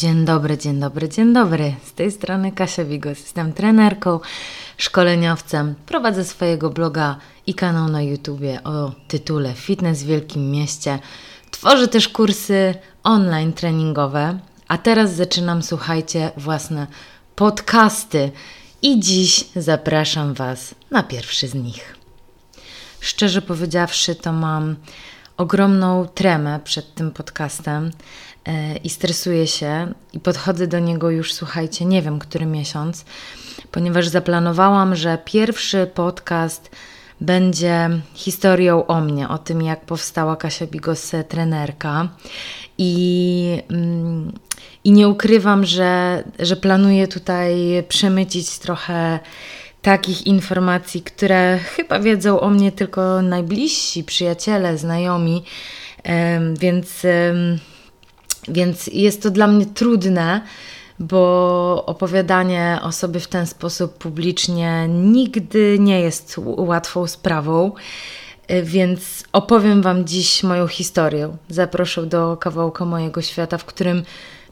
Dzień dobry, dzień dobry, dzień dobry. Z tej strony Kasia Wigos. Jestem trenerką, szkoleniowcem. Prowadzę swojego bloga i kanał na YouTubie o tytule Fitness w Wielkim Mieście. Tworzę też kursy online treningowe, a teraz zaczynam, słuchajcie, własne podcasty. I dziś zapraszam Was na pierwszy z nich. Szczerze powiedziawszy, to mam ogromną tremę przed tym podcastem i stresuję się i podchodzę do niego już, słuchajcie, nie wiem, który miesiąc, ponieważ zaplanowałam, że pierwszy podcast będzie historią o mnie, o tym, jak powstała Kasia Bigos trenerka. I, mm, i nie ukrywam, że, że planuję tutaj przemycić trochę takich informacji, które chyba wiedzą o mnie tylko najbliżsi, przyjaciele, znajomi, więc, więc jest to dla mnie trudne, bo opowiadanie o sobie w ten sposób publicznie nigdy nie jest łatwą sprawą. E, więc opowiem Wam dziś moją historię. Zaproszę do kawałka mojego świata, w którym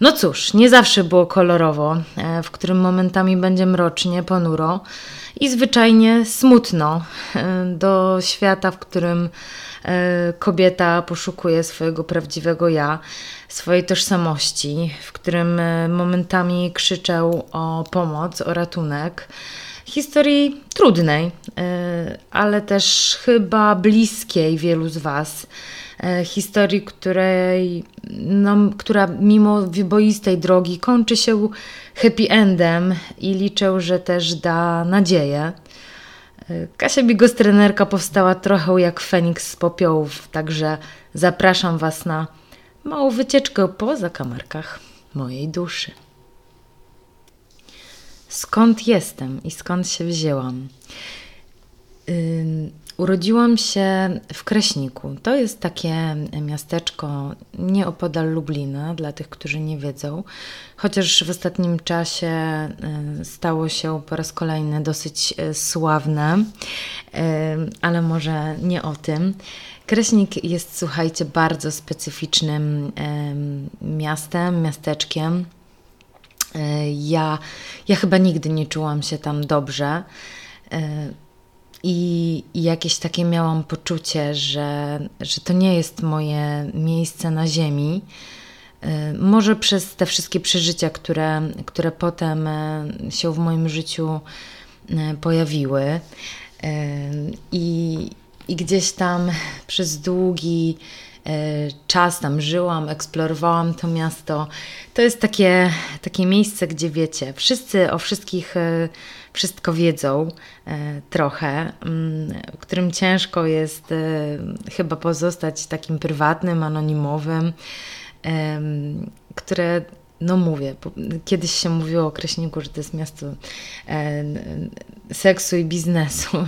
no cóż, nie zawsze było kolorowo, e, w którym momentami będzie mrocznie, ponuro i zwyczajnie smutno e, do świata, w którym e, kobieta poszukuje swojego prawdziwego ja, swojej tożsamości, w którym momentami krzyczę o pomoc, o ratunek. Historii trudnej, ale też chyba bliskiej wielu z Was historii, której, no, która mimo wyboistej drogi kończy się happy endem i liczę, że też da nadzieję. E, Kasia Bigos trenerka powstała trochę jak Feniks z popiołów, także zapraszam Was na małą wycieczkę po zakamarkach mojej duszy. Skąd jestem i skąd się wzięłam? Urodziłam się w Kraśniku. To jest takie miasteczko nieopodal Lublina, dla tych, którzy nie wiedzą, chociaż w ostatnim czasie e, stało się po raz kolejny dosyć e, sławne, e, ale może nie o tym. Kraśnik jest, słuchajcie, bardzo specyficznym miastem, miasteczkiem. Ja, ja chyba nigdy nie czułam się tam dobrze i, jakieś takie miałam poczucie, że, że to nie jest moje miejsce na ziemi. Y, może przez te wszystkie przeżycia, które, które potem y, się w moim życiu y, pojawiły. I, I gdzieś tam przez długi czas tam żyłam, eksplorowałam to miasto. To jest takie, takie miejsce, gdzie wiecie, wszyscy o wszystkich wszystko wiedzą e, trochę, mm, którym ciężko jest e, chyba pozostać takim prywatnym, anonimowym, które no mówię, kiedyś się mówiło o Kraśniku, że to jest miasto e, seksu i biznesu.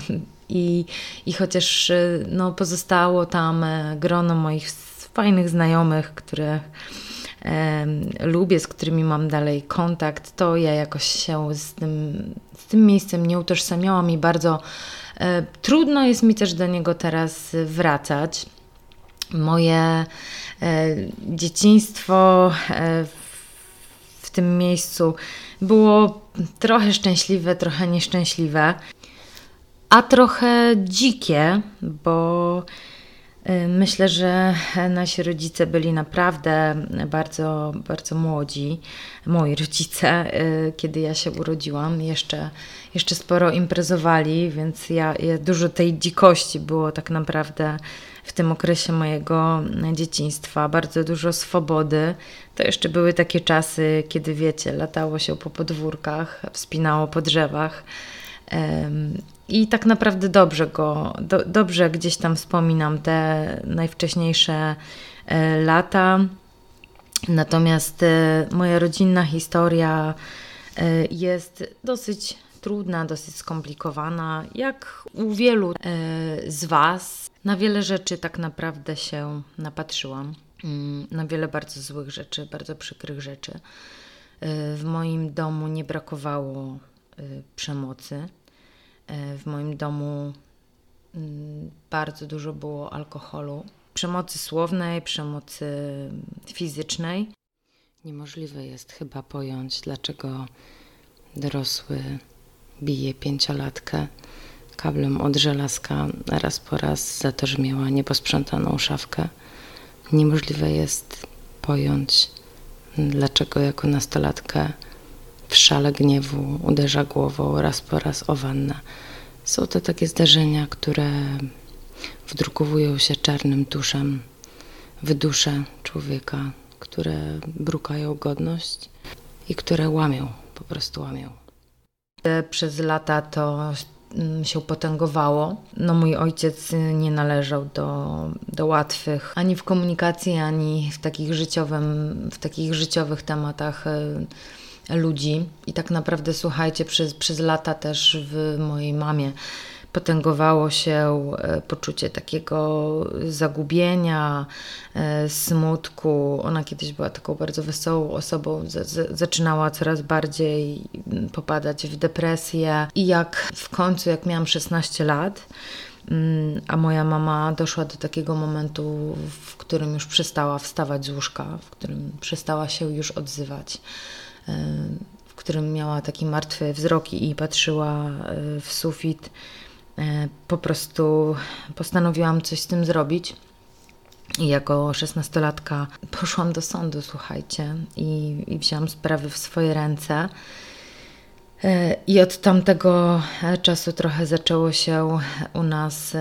I, i chociaż no, pozostało tam grono moich fajnych znajomych, które lubię, z którymi mam dalej kontakt, to ja jakoś się z tym, z tym miejscem nie utożsamiałam i bardzo e, trudno jest mi też do niego teraz wracać. Moje e, dzieciństwo e, w tym miejscu było trochę szczęśliwe, trochę nieszczęśliwe, a trochę dzikie, bo myślę, że nasi rodzice byli naprawdę bardzo, bardzo młodzi. Moi rodzice, y, kiedy ja się urodziłam, jeszcze, jeszcze sporo imprezowali, więc ja, ja, dużo tej dzikości było tak naprawdę w tym okresie mojego dzieciństwa. Bardzo dużo swobody. To jeszcze były takie czasy, kiedy wiecie, latało się po podwórkach, wspinało po drzewach. I tak naprawdę dobrze go, do, dobrze gdzieś tam wspominam te najwcześniejsze e, lata. Natomiast e, moja rodzinna historia e, jest dosyć trudna, dosyć skomplikowana. Jak u wielu z Was, na wiele rzeczy tak naprawdę się napatrzyłam. Mm, na wiele bardzo złych rzeczy, bardzo przykrych rzeczy. W moim domu nie brakowało przemocy w moim domu mm, bardzo dużo było alkoholu, przemocy słownej, przemocy fizycznej. Niemożliwe jest chyba pojąć, dlaczego dorosły bije pięciolatkę kablem od żelazka raz po raz za to, że miała nieposprzątaną szafkę. Niemożliwe jest pojąć, dlaczego jako nastolatkę w szale gniewu uderza głową raz po raz o wannę. Są to takie zdarzenia, które wdrukowują się czarnym tuszem w duszę człowieka, które brukają godność i które łamią, po prostu łamią. Przez lata to mm, się potęgowało. No mój ojciec nie należał do, do łatwych ani w komunikacji, ani w takich, życiowym, w takich życiowych tematach e, ludzi. I tak naprawdę, słuchajcie, przez, przez lata też w mojej mamie potęgowało się e, poczucie takiego zagubienia, e, smutku. Ona kiedyś była taką bardzo wesołą osobą, zaczynała coraz bardziej popadać w depresję. I jak w końcu, jak miałam 16 lat, mm, a moja mama doszła do takiego momentu, w którym już przestała wstawać z łóżka, w którym przestała się już odzywać, w którym miała taki martwy wzrok i patrzyła w sufit E, po prostu postanowiłam coś z tym zrobić. I jako szesnastolatka poszłam do sądu, słuchajcie, i, i wzięłam sprawy w swoje ręce. E, I od tamtego czasu trochę zaczęło się u nas e,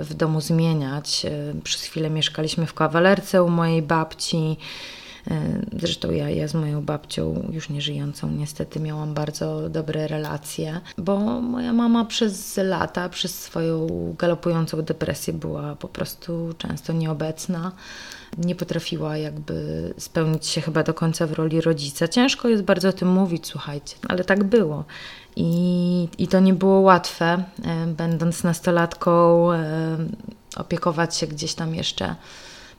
w domu zmieniać. Przez chwilę mieszkaliśmy w kawalerce u mojej babci. E, zresztą ja, ja z moją babcią, już nie żyjącą, niestety miałam bardzo dobre relacje, bo moja mama przez lata, przez swoją galopującą depresję była po prostu często nieobecna. Nie potrafiła jakby spełnić się chyba do końca w roli rodzica. Ciężko jest bardzo o tym mówić, słuchajcie, ale tak było. I, I to nie było łatwe, e, będąc nastolatką, e, opiekować się gdzieś tam jeszcze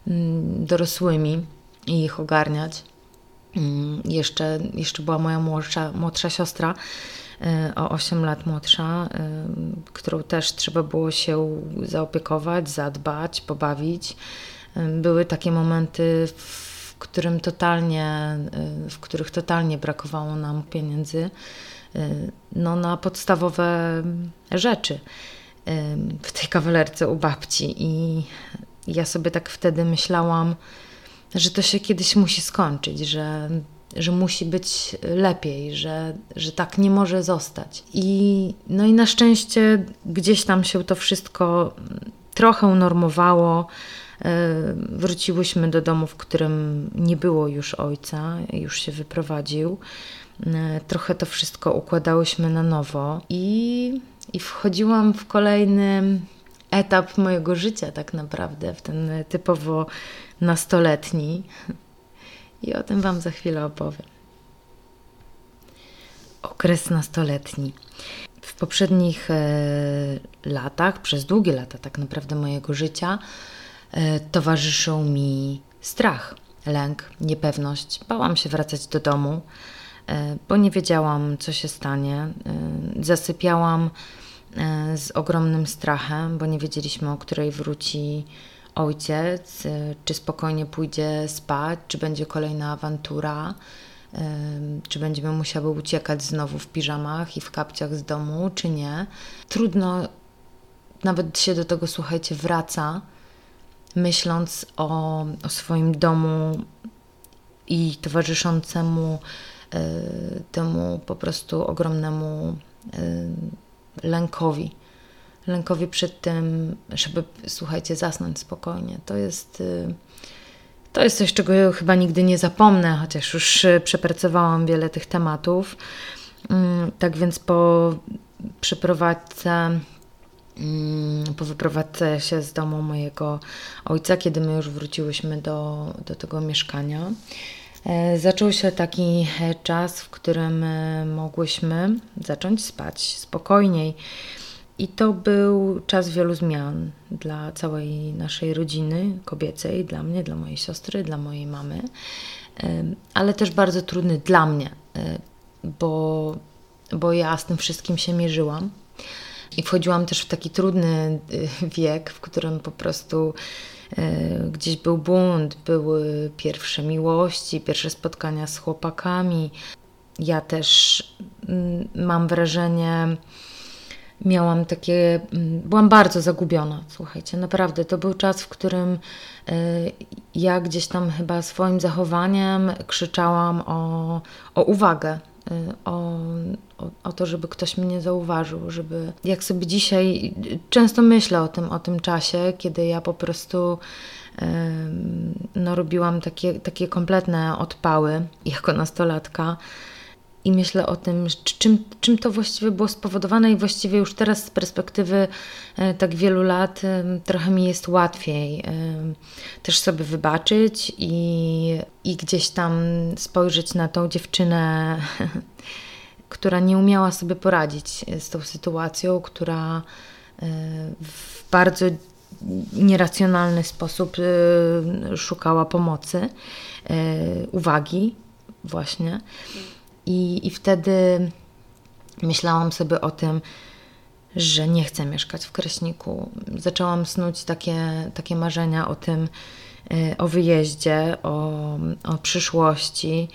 mm, dorosłymi i ich ogarniać. Mm, jeszcze, jeszcze była moja młodsza, młodsza siostra, e, o 8 lat młodsza, e, którą też trzeba było się zaopiekować, zadbać, pobawić. E, były takie momenty, w którym totalnie, w których totalnie brakowało nam pieniędzy no, na podstawowe rzeczy w tej kawalerce u babci. I ja sobie tak wtedy myślałam, że to się kiedyś musi skończyć, że, że musi być lepiej, że, że tak nie może zostać. I, no i na szczęście gdzieś tam się to wszystko trochę unormowało. E, wróciłyśmy do domu, w którym nie było już ojca, już się wyprowadził. E, trochę to wszystko układałyśmy na nowo i, i wchodziłam w kolejny etap mojego życia, tak naprawdę, w ten typowo nastoletni. I o tym Wam za chwilę opowiem. Okres nastoletni. W poprzednich e, latach, przez długie lata tak naprawdę mojego życia, e, towarzyszył mi strach, lęk, niepewność. Bałam się wracać do domu, e, bo nie wiedziałam, co się stanie. Zasypiałam z ogromnym strachem, bo nie wiedzieliśmy, o której wróci ojciec, y, czy spokojnie pójdzie spać, czy będzie kolejna awantura, y, czy będziemy musiały uciekać znowu w piżamach i w kapciach z domu, czy nie. Trudno nawet się do tego, słuchajcie, wraca, myśląc o, o swoim domu i towarzyszącemu y, temu po prostu ogromnemu lękowi lękowi przed tym, żeby, słuchajcie, zasnąć spokojnie. To jest, y, to jest coś, czego chyba nigdy nie zapomnę, chociaż już y, przepracowałam wiele tych tematów. Mm, tak więc po przeprowadzce mm, po wyprowadzce się z domu mojego ojca, kiedy my już wróciłyśmy do, do tego mieszkania, e, zaczął się taki e, czas, w którym e, mogłyśmy zacząć spać spokojniej. I to był czas wielu zmian dla całej naszej rodziny kobiecej, dla mnie, dla mojej siostry, dla mojej mamy, ale też bardzo trudny dla mnie, e, bo, bo ja z tym wszystkim się mierzyłam. I wchodziłam też w taki trudny e, wiek, w którym po prostu e, gdzieś był bunt, były pierwsze miłości, pierwsze spotkania z chłopakami. Ja też mam wrażenie, miałam takie, mm, byłam bardzo zagubiona, słuchajcie, naprawdę. To był czas, w którym y, ja gdzieś tam chyba swoim zachowaniem krzyczałam o, o uwagę, y, o, o, o, to, żeby ktoś mnie zauważył, żeby, jak sobie dzisiaj, często myślę o tym, o tym czasie, kiedy ja po prostu no, robiłam takie, takie kompletne odpały jako nastolatka i myślę o tym, czym, czym to właściwie było spowodowane, i właściwie już teraz z perspektywy e, tak wielu lat trochę mi jest łatwiej też sobie wybaczyć i, i gdzieś tam spojrzeć na tą dziewczynę, która nie umiała sobie poradzić z tą sytuacją, która e, w bardzo nieracjonalny sposób e, szukała pomocy, uwagi, właśnie. I, I wtedy myślałam sobie o tym, że nie chcę mieszkać w Kraśniku. Zaczęłam snuć takie, takie marzenia o tym, y, o wyjeździe, o, o przyszłości,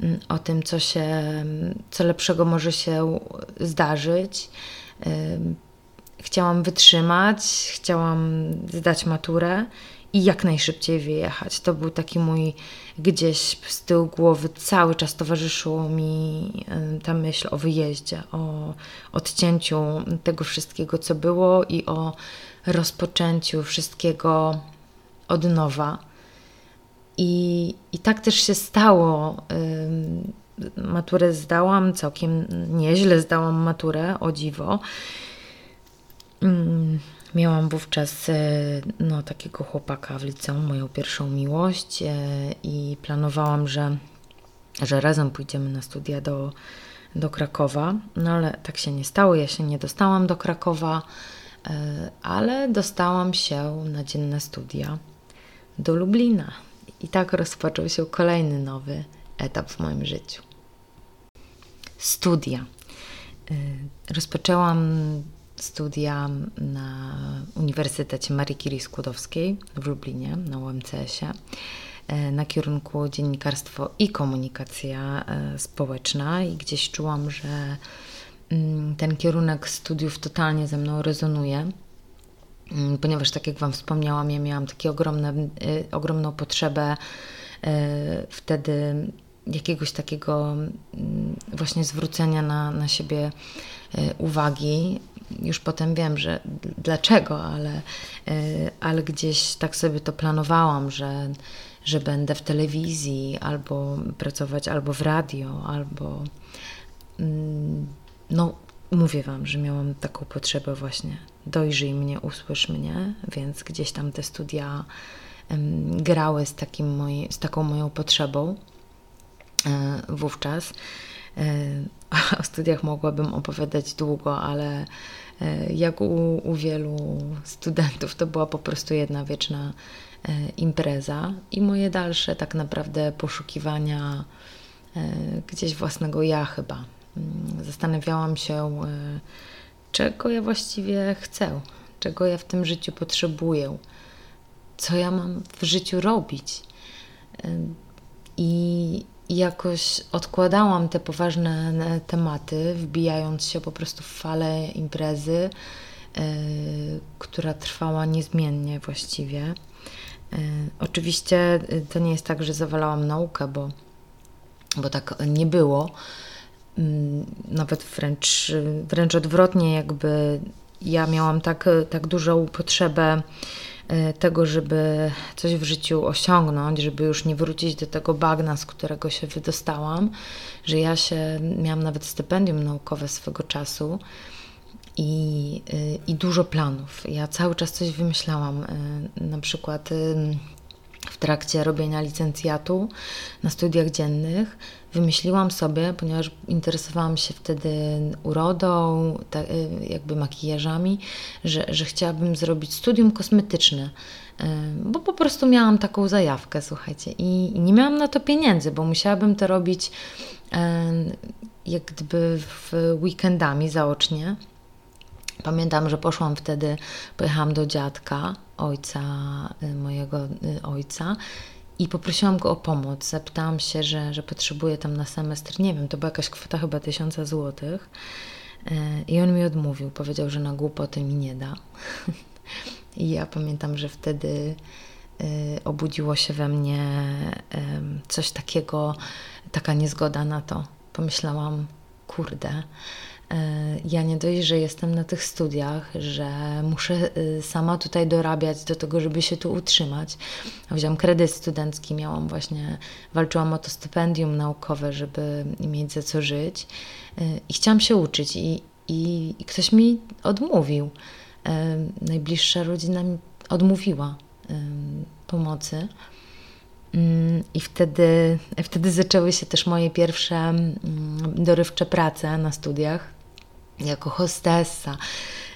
mm, o tym, co, się, co lepszego może się zdarzyć. Y, chciałam wytrzymać, chciałam zdać maturę i jak najszybciej wyjechać. To był taki mój gdzieś z tyłu głowy cały czas towarzyszyło mi ta myśl o wyjeździe, o odcięciu tego wszystkiego, co było i o rozpoczęciu wszystkiego od nowa. I, i tak też się stało. Maturę zdałam, całkiem nieźle zdałam maturę, o dziwo. Miałam wówczas e, no, takiego chłopaka w liceum, moją pierwszą miłość e, i planowałam, że, że razem pójdziemy na studia do, do Krakowa, no ale tak się nie stało, ja się nie dostałam do Krakowa, e, ale dostałam się na dzienne studia do Lublina. I tak rozpoczął się kolejny nowy etap w moim życiu. Studia. Rozpoczęłam studia na Uniwersytecie Marii Curie Skłodowskiej w Lublinie na UMCS-ie e, na kierunku dziennikarstwo i komunikacja e, społeczna. I gdzieś czułam, że mm, ten kierunek studiów totalnie ze mną rezonuje, mm, ponieważ tak jak Wam wspomniałam, ja miałam takie ogromne, e, ogromną potrzebę wtedy jakiegoś takiego mm, właśnie zwrócenia na, na siebie uwagi, już potem wiem, że dlaczego, ale, e, ale gdzieś tak sobie to planowałam, że, że będę w telewizji albo pracować albo w radio, albo mm, no mówię Wam, że miałam taką potrzebę właśnie dojrzyj mnie, usłysz mnie, więc gdzieś tam te studia grały z, takim moi, z taką moją potrzebą e, wówczas. E, o studiach mogłabym opowiadać długo, ale e, jak u, u wielu studentów, to była po prostu jedna wieczna e, impreza i moje dalsze tak naprawdę poszukiwania gdzieś własnego ja chyba. Mm, zastanawiałam się, czego ja właściwie chcę, czego ja w tym życiu potrzebuję, co ja mam w życiu robić. I jakoś odkładałam te poważne e, tematy, wbijając się po prostu w falę imprezy, yy, która trwała niezmiennie właściwie. Yy, oczywiście to nie jest tak, że zawalałam naukę, bo, bo tak nie było. Yy, nawet wręcz, wręcz odwrotnie, jakby ja miałam tak, tak dużą potrzebę tego, żeby coś w życiu osiągnąć, żeby już nie wrócić do tego bagna, z którego się wydostałam, że ja się miałam nawet stypendium naukowe swego czasu i, e, i dużo planów. Ja cały czas coś wymyślałam, e, na przykład w trakcie robienia licencjatu na studiach dziennych. Wymyśliłam sobie, ponieważ interesowałam się wtedy urodą, jakby makijażami, że, że chciałabym zrobić studium kosmetyczne, bo po prostu miałam taką zajawkę, słuchajcie, i nie miałam na to pieniędzy, bo musiałabym to robić jak gdyby w weekendami zaocznie Pamiętam, że poszłam wtedy, pojechałam do dziadka, ojca y, mojego y, ojca i poprosiłam go o pomoc. Zapytałam się, że, że potrzebuję tam na semestr, nie wiem, to była jakaś kwota chyba tysiąca złotych. Y, I on mi odmówił, powiedział, że na głupoty mi nie da. I ja pamiętam, że wtedy obudziło się we mnie coś takiego, taka niezgoda na to. Pomyślałam, kurde, ja nie dość, że jestem na tych studiach, że muszę y, sama tutaj dorabiać do tego, żeby się tu utrzymać. Wziąłam kredyt studencki, miałam właśnie, walczyłam o to stypendium naukowe, żeby mieć za co żyć e, i chciałam się uczyć i, i, i ktoś mi odmówił. E, najbliższa rodzina mi odmówiła pomocy. Mm, I wtedy, wtedy zaczęły się też moje pierwsze mm, dorywcze prace na studiach jako hostessa,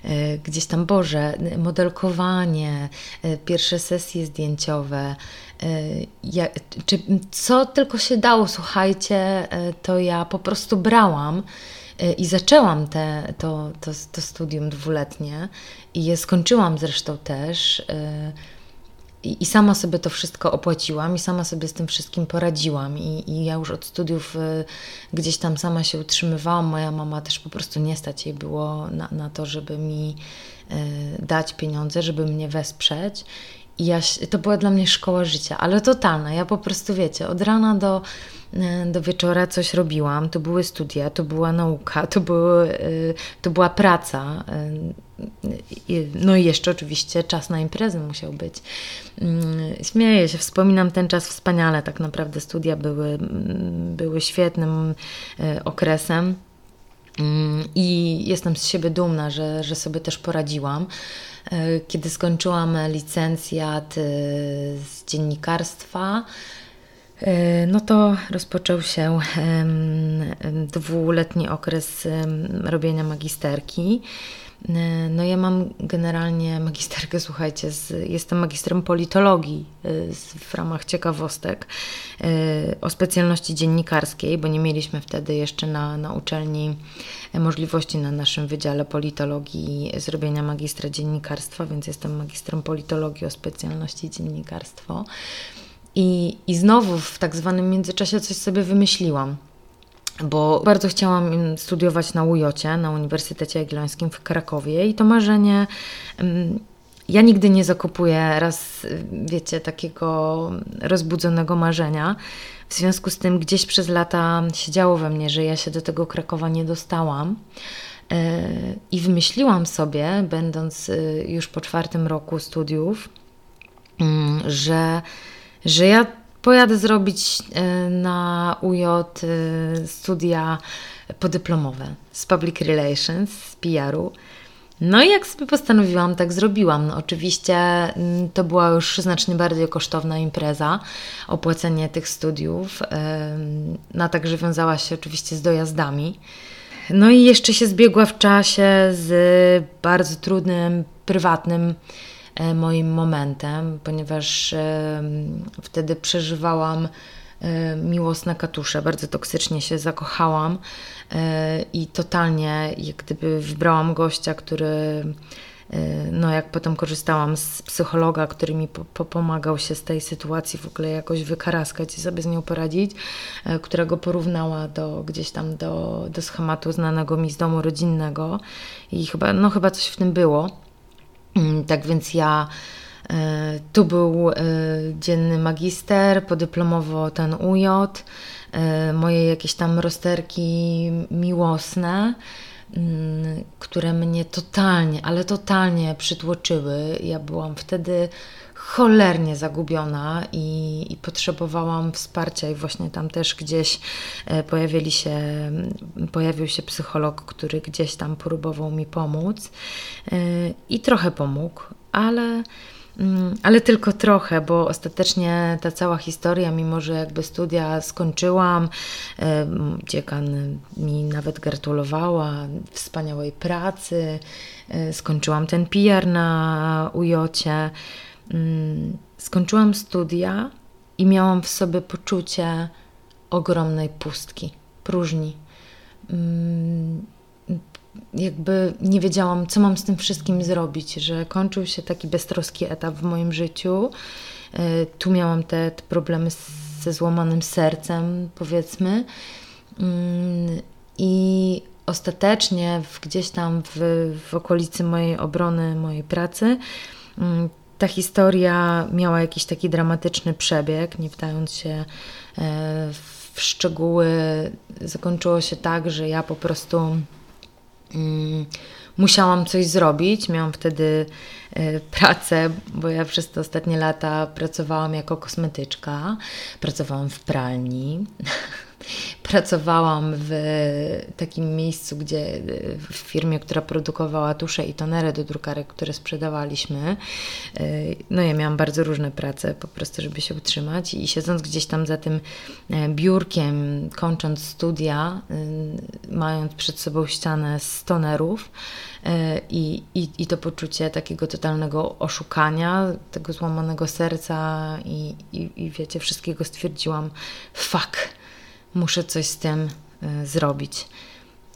e, gdzieś tam, Boże, modelkowanie, e, pierwsze sesje zdjęciowe, e, ja, czy, co tylko się dało, słuchajcie, to ja po prostu brałam i zaczęłam te, to, to, to studium dwuletnie i je skończyłam zresztą też. I, I, sama sobie to wszystko opłaciłam i sama sobie z tym wszystkim poradziłam. I, i ja już od studiów y, gdzieś tam sama się utrzymywałam. Moja mama też po prostu nie stać jej było na, na to, żeby mi y, dać pieniądze, żeby mnie wesprzeć. I ja, to była dla mnie szkoła życia, ale totalna. Ja po prostu, wiecie, od rana do, do wieczora coś robiłam. To były studia, to była nauka, to, były, e, to była praca. E, no i jeszcze oczywiście czas na imprezy musiał być. Mm, śmieję się, wspominam ten czas wspaniale. Tak naprawdę studia były, mm, były świetnym okresem. Mm, I jestem z siebie dumna, że, że sobie też poradziłam. E, kiedy skończyłam licencjat e, z dziennikarstwa, e, no to rozpoczął się dwuletni okres robienia magisterki. E, no ja mam generalnie magisterkę, słuchajcie, z, jestem magistrem politologii e, z, w ramach ciekawostek e, o specjalności dziennikarskiej, bo nie mieliśmy wtedy jeszcze na, na uczelni możliwości na naszym Wydziale Politologii zrobienia magistra dziennikarstwa, więc jestem magistrem politologii o specjalności dziennikarstwo. I, I znowu w tak zwanym międzyczasie coś sobie wymyśliłam bo bardzo chciałam studiować na UJ, na Uniwersytecie Jagiellońskim w Krakowie i to marzenie ja nigdy nie zakupuję raz, wiecie, takiego rozbudzonego marzenia. W związku z tym gdzieś przez lata siedziało we mnie, że ja się do tego Krakowa nie dostałam. E, I wymyśliłam sobie, będąc y, już po czwartym roku studiów, mm, że, że ja Pojadę zrobić e, na UJ e, studia podyplomowe z Public Relations, z PR-u. No i jak sobie postanowiłam, tak zrobiłam. No, oczywiście mm, to była już znacznie bardziej kosztowna impreza, opłacenie tych studiów. No także wiązała się oczywiście z dojazdami. No i jeszcze się zbiegła w czasie z bardzo trudnym, prywatnym E, moim momentem, ponieważ e, wtedy przeżywałam e, miłosne katusze, bardzo toksycznie się zakochałam i totalnie jak gdyby wybrałam gościa, który no jak potem korzystałam z psychologa, który mi po, pomagał się z tej sytuacji w ogóle jakoś wykaraskać i sobie z nią poradzić, którego porównała do gdzieś tam do, do schematu znanego mi z domu rodzinnego i chyba, no chyba coś w tym było. Mm, tak więc ja e, tu był e, dzienny magister, podyplomowo ten UJ, e, moje jakieś tam rozterki miłosne, mm, które mnie totalnie, ale totalnie przytłoczyły. Ja byłam wtedy cholernie zagubiona i, i, potrzebowałam wsparcia i właśnie tam też gdzieś e, pojawili się, pojawił się psycholog, który gdzieś tam próbował mi pomóc e, i trochę pomógł, ale mm, ale tylko trochę, bo ostatecznie ta cała historia, mimo że jakby studia skończyłam, e, dziekan mi nawet gratulowała wspaniałej pracy, skończyłam ten PR na ujocie, skończyłam studia i miałam w sobie poczucie ogromnej pustki, próżni. Mm, jakby nie wiedziałam, co mam z tym wszystkim zrobić, że kończył się taki beztroski etap w moim życiu. E, tu miałam te, te problemy ze złamanym sercem, powiedzmy. Mm, I ostatecznie w, gdzieś tam w, w okolicy mojej obrony, mojej pracy, mm, ta historia miała jakiś taki dramatyczny przebieg, nie wdając się e, w szczegóły. Zakończyło się tak, że ja po prostu mm, musiałam coś zrobić. Miałam wtedy e, pracę, bo ja przez te ostatnie lata pracowałam jako kosmetyczka, pracowałam w pralni. Pracowałam w takim miejscu, gdzie w firmie, która produkowała tusze i tonery do drukarek, które sprzedawaliśmy. No ja miałam bardzo różne prace po prostu, żeby się utrzymać i siedząc gdzieś tam za tym e, biurkiem, kończąc studia, mając przed sobą ścianę z tonerów, e, i, i, i to poczucie takiego totalnego oszukania, tego złamanego serca i, i, i wiecie, wszystkiego stwierdziłam, fuck, muszę coś z tym y, zrobić.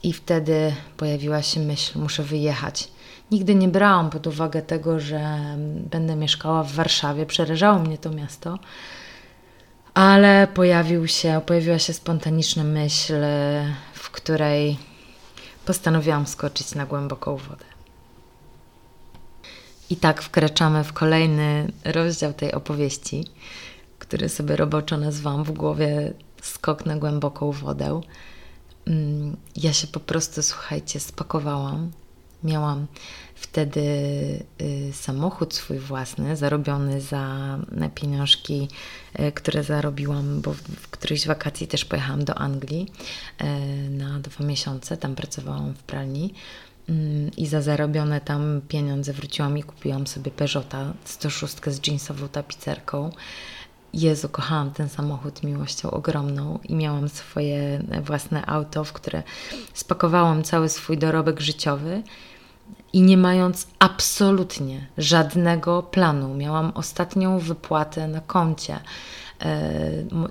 I wtedy pojawiła się myśl, muszę wyjechać. Nigdy nie brałam pod uwagę tego, że będę mieszkała w Warszawie. Przerażało mnie to miasto. Ale pojawił się, pojawiła się spontaniczna myśl, w której postanowiłam skoczyć na głęboką wodę. I tak wkraczamy w kolejny rozdział tej opowieści, który sobie roboczo nazwałam w głowie skok na głęboką wodę. Mm, ja się po prostu, słuchajcie, spakowałam. Miałam wtedy y, samochód swój własny, zarobiony za pieniążki, y, które zarobiłam, bo w którejś wakacji też pojechałam do Anglii y, na dwa miesiące. Tam pracowałam w pralni mm, i za zarobione tam pieniądze wróciłam i kupiłam sobie Peugeota 106 z jeansową tapicerką. Jezu, kochałam ten samochód miłością ogromną i miałam swoje własne auto, w które spakowałam cały swój dorobek życiowy i nie mając absolutnie żadnego planu, miałam ostatnią wypłatę na koncie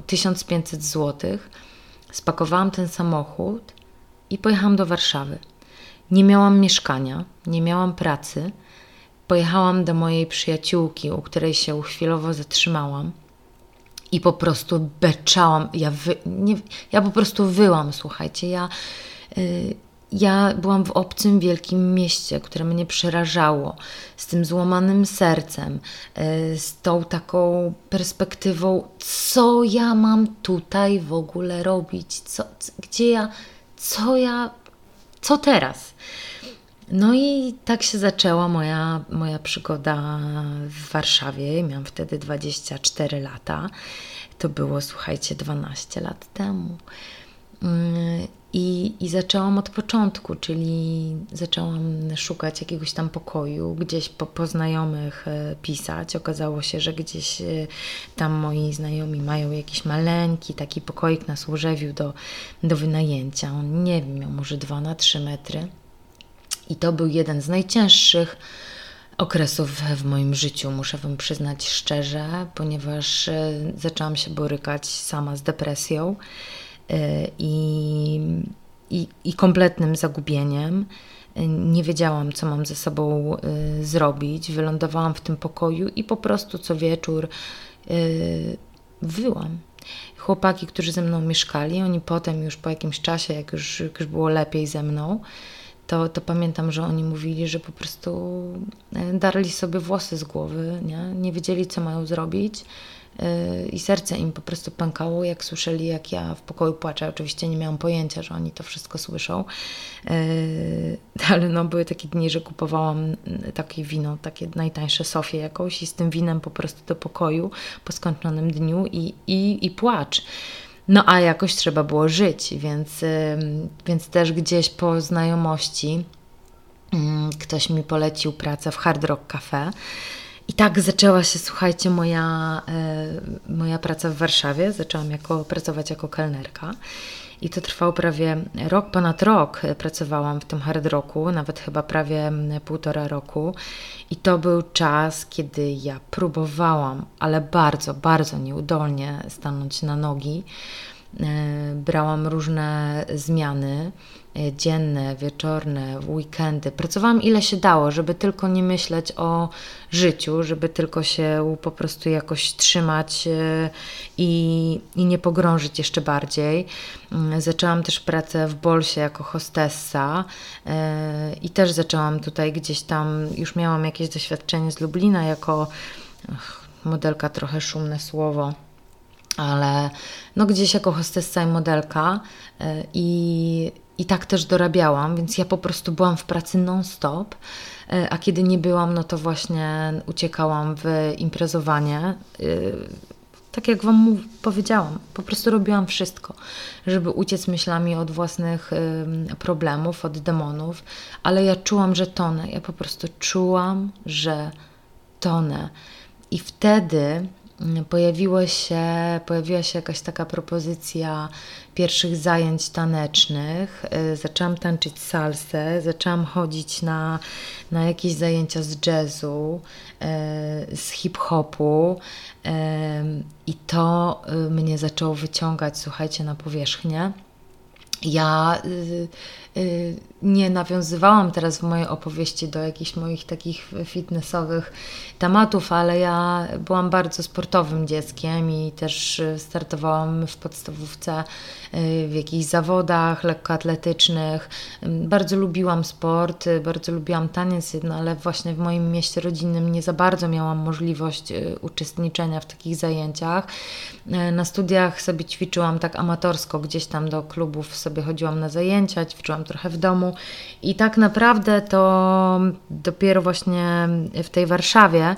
1500 e, zł. Spakowałam ten samochód i pojechałam do Warszawy. Nie miałam mieszkania, nie miałam pracy. Pojechałam do mojej przyjaciółki, u której się chwilowo zatrzymałam i po prostu beczałam. Ja, wy, nie, ja po prostu wyłam, słuchajcie. Ja, y, ja byłam w obcym wielkim mieście, które mnie przerażało, z tym złamanym sercem, y, z tą taką perspektywą, co ja mam tutaj w ogóle robić, co, gdzie ja, co ja, co teraz. No i tak się zaczęła moja, moja przygoda w Warszawie. Miałam wtedy 24 lata. To było, słuchajcie, 12 lat temu. Mm, I, I zaczęłam od początku, czyli zaczęłam szukać jakiegoś tam pokoju, gdzieś po, po znajomych e, pisać. Okazało się, że gdzieś e, tam moi znajomi mają jakiś maleńki taki pokoik na Służewiu do, do wynajęcia. On nie wiem, miał może 2 na 3 metry. I to był jeden z najcięższych okresów w moim życiu, muszę Wam przyznać szczerze, ponieważ e, zaczęłam się borykać sama z depresją e, i, i, i kompletnym zagubieniem. Nie wiedziałam, co mam ze sobą e, zrobić. Wylądowałam w tym pokoju i po prostu co wieczór wyłam. Chłopaki, którzy ze mną mieszkali, oni potem już po jakimś czasie, jak już, jak już było lepiej ze mną, to, to pamiętam, że oni mówili, że po prostu e, darli sobie włosy z głowy, nie, nie wiedzieli, co mają zrobić. E, I serce im po prostu pękało, jak słyszeli, jak ja w pokoju płaczę. Oczywiście nie miałam pojęcia, że oni to wszystko słyszą, e, ale no, były takie dni, że kupowałam takie wino, takie najtańsze Sofie jakąś i z tym winem po prostu do pokoju po skończonym dniu i, i, i płacz. No a jakoś trzeba było żyć, więc, więc też gdzieś po znajomości ktoś mi polecił pracę w Hard Rock Cafe. I tak zaczęła się, słuchajcie, moja, e, moja praca w Warszawie. Zaczęłam jako, pracować jako kelnerka. I to trwało prawie rok, ponad rok pracowałam w tym hard rocku, nawet chyba prawie półtora roku. I to był czas, kiedy ja próbowałam, ale bardzo, bardzo nieudolnie stanąć na nogi. brałam różne zmiany E, dzienne, wieczorne, weekendy. Pracowałam ile się dało, żeby tylko nie myśleć o życiu, żeby tylko się po prostu jakoś trzymać e, i, i nie pogrążyć jeszcze bardziej. Mm, zaczęłam też pracę w Bolsie jako hostessa e, i też zaczęłam tutaj gdzieś tam, już miałam jakieś doświadczenie z Lublina jako modelka, trochę szumne słowo ale no gdzieś jako hostessa i modelka i, i tak też dorabiałam, więc ja po prostu byłam w pracy non-stop. E, a kiedy nie byłam, no to właśnie uciekałam w imprezowanie. E, tak jak Wam powiedziałam, po prostu robiłam wszystko, żeby uciec myślami od własnych problemów, od demonów, ale ja czułam, że tonę. Ja po prostu czułam, że tonę. I wtedy pojawiło się, pojawiła się jakaś taka propozycja pierwszych zajęć tanecznych. E, zaczęłam tańczyć salsę, zaczęłam chodzić na, na jakieś zajęcia z jazzu, e, z hip-hopu e, i to mnie zaczęło wyciągać, słuchajcie, na powierzchnię. Ja y, y, nie nawiązywałam teraz w mojej opowieści do jakichś moich takich fitnessowych tematów, ale ja byłam bardzo sportowym dzieckiem i też startowałam w podstawówce y, w jakichś zawodach lekkoatletycznych. Bardzo lubiłam sport, bardzo lubiłam taniec, no ale właśnie w moim mieście rodzinnym nie za bardzo miałam możliwość uczestniczenia w takich zajęciach. Na studiach sobie ćwiczyłam tak amatorsko, gdzieś tam do klubów sobie chodziłam na zajęcia, ćwiczyłam trochę w domu i tak naprawdę to dopiero właśnie w tej Warszawie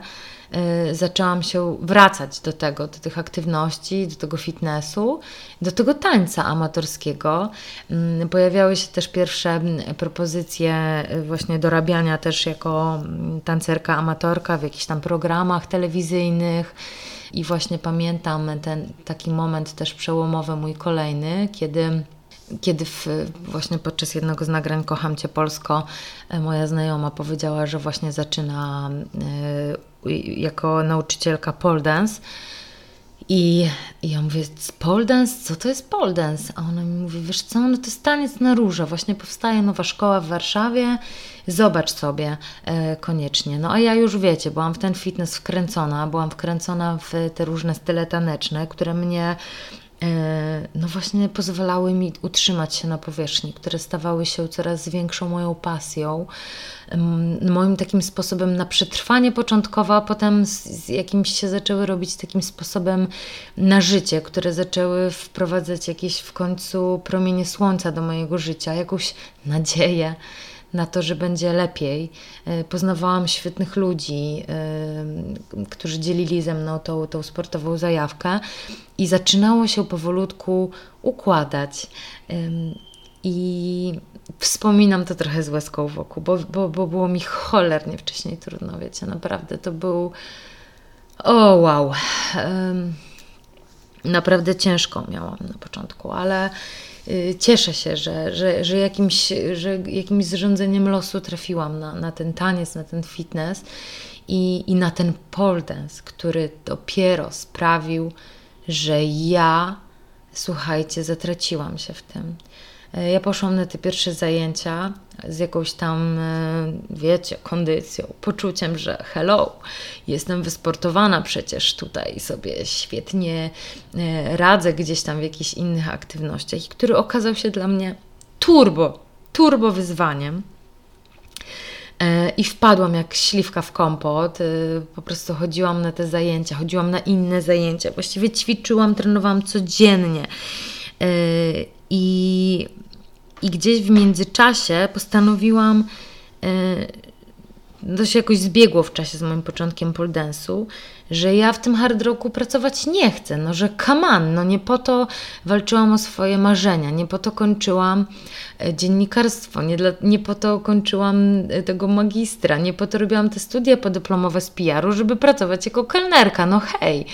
y, zaczęłam się wracać do tego, do tych aktywności, do tego fitnessu, do tego tańca amatorskiego. Mm, pojawiały się też pierwsze mm, propozycje y, właśnie dorabiania też jako mm, tancerka amatorka w jakichś tam programach telewizyjnych. I właśnie pamiętam ten taki moment też przełomowy mój kolejny, kiedy kiedy w, właśnie podczas jednego z nagrań Kocham Cię Polsko e, moja znajoma powiedziała, że właśnie zaczyna y, jako nauczycielka pole dance. I, ja mówię, pole dance? Co to jest pole dance? A ona mi mówi, wiesz co, no to jest taniec na róże. Właśnie powstaje nowa szkoła w Warszawie. Zobacz sobie e, koniecznie. No a ja już wiecie, byłam w ten fitness wkręcona, byłam wkręcona w te różne style taneczne, które mnie E, no właśnie pozwalały mi utrzymać się na powierzchni, które stawały się coraz większą moją pasją, moim takim sposobem na przetrwanie początkowo, a potem z jakimś się zaczęły robić takim sposobem na życie, które zaczęły wprowadzać jakieś w końcu promienie słońca do mojego życia, jakąś nadzieję na to, że będzie lepiej. E, poznawałam świetnych ludzi, e, którzy dzielili ze mną tą, tą sportową zajawkę i zaczynało się powolutku układać. I wspominam to trochę z łezką wokół, bo, bo, bo było mi cholernie wcześniej trudno, wiecie, naprawdę to był. O, wow. Naprawdę ciężko miałam na początku, ale cieszę się, że, że, że, jakimś, że jakimś zrządzeniem losu trafiłam na, na ten taniec, na ten fitness i, i na ten pole dance, który dopiero sprawił, że ja, słuchajcie, zatraciłam się w tym. E, ja poszłam na te pierwsze zajęcia z jakąś tam, e, wiecie, kondycją, poczuciem, że hello, jestem wysportowana przecież tutaj sobie świetnie e, radzę gdzieś tam w jakichś innych aktywnościach, który okazał się dla mnie turbo, turbo wyzwaniem. I wpadłam jak śliwka w kompot. Po prostu chodziłam na te zajęcia, chodziłam na inne zajęcia. Właściwie ćwiczyłam, trenowałam codziennie. I i gdzieś w międzyczasie postanowiłam, yy, to się jakoś zbiegło w czasie z moim początkiem pole dance'u, że ja w tym hard rocku pracować nie chcę, no że kaman, no nie po to walczyłam o swoje marzenia, nie po to kończyłam e, dziennikarstwo, nie, dla, nie po to kończyłam e, tego magistra, nie po to robiłam te studia podyplomowe z PR-u, żeby pracować jako kelnerka, no hej.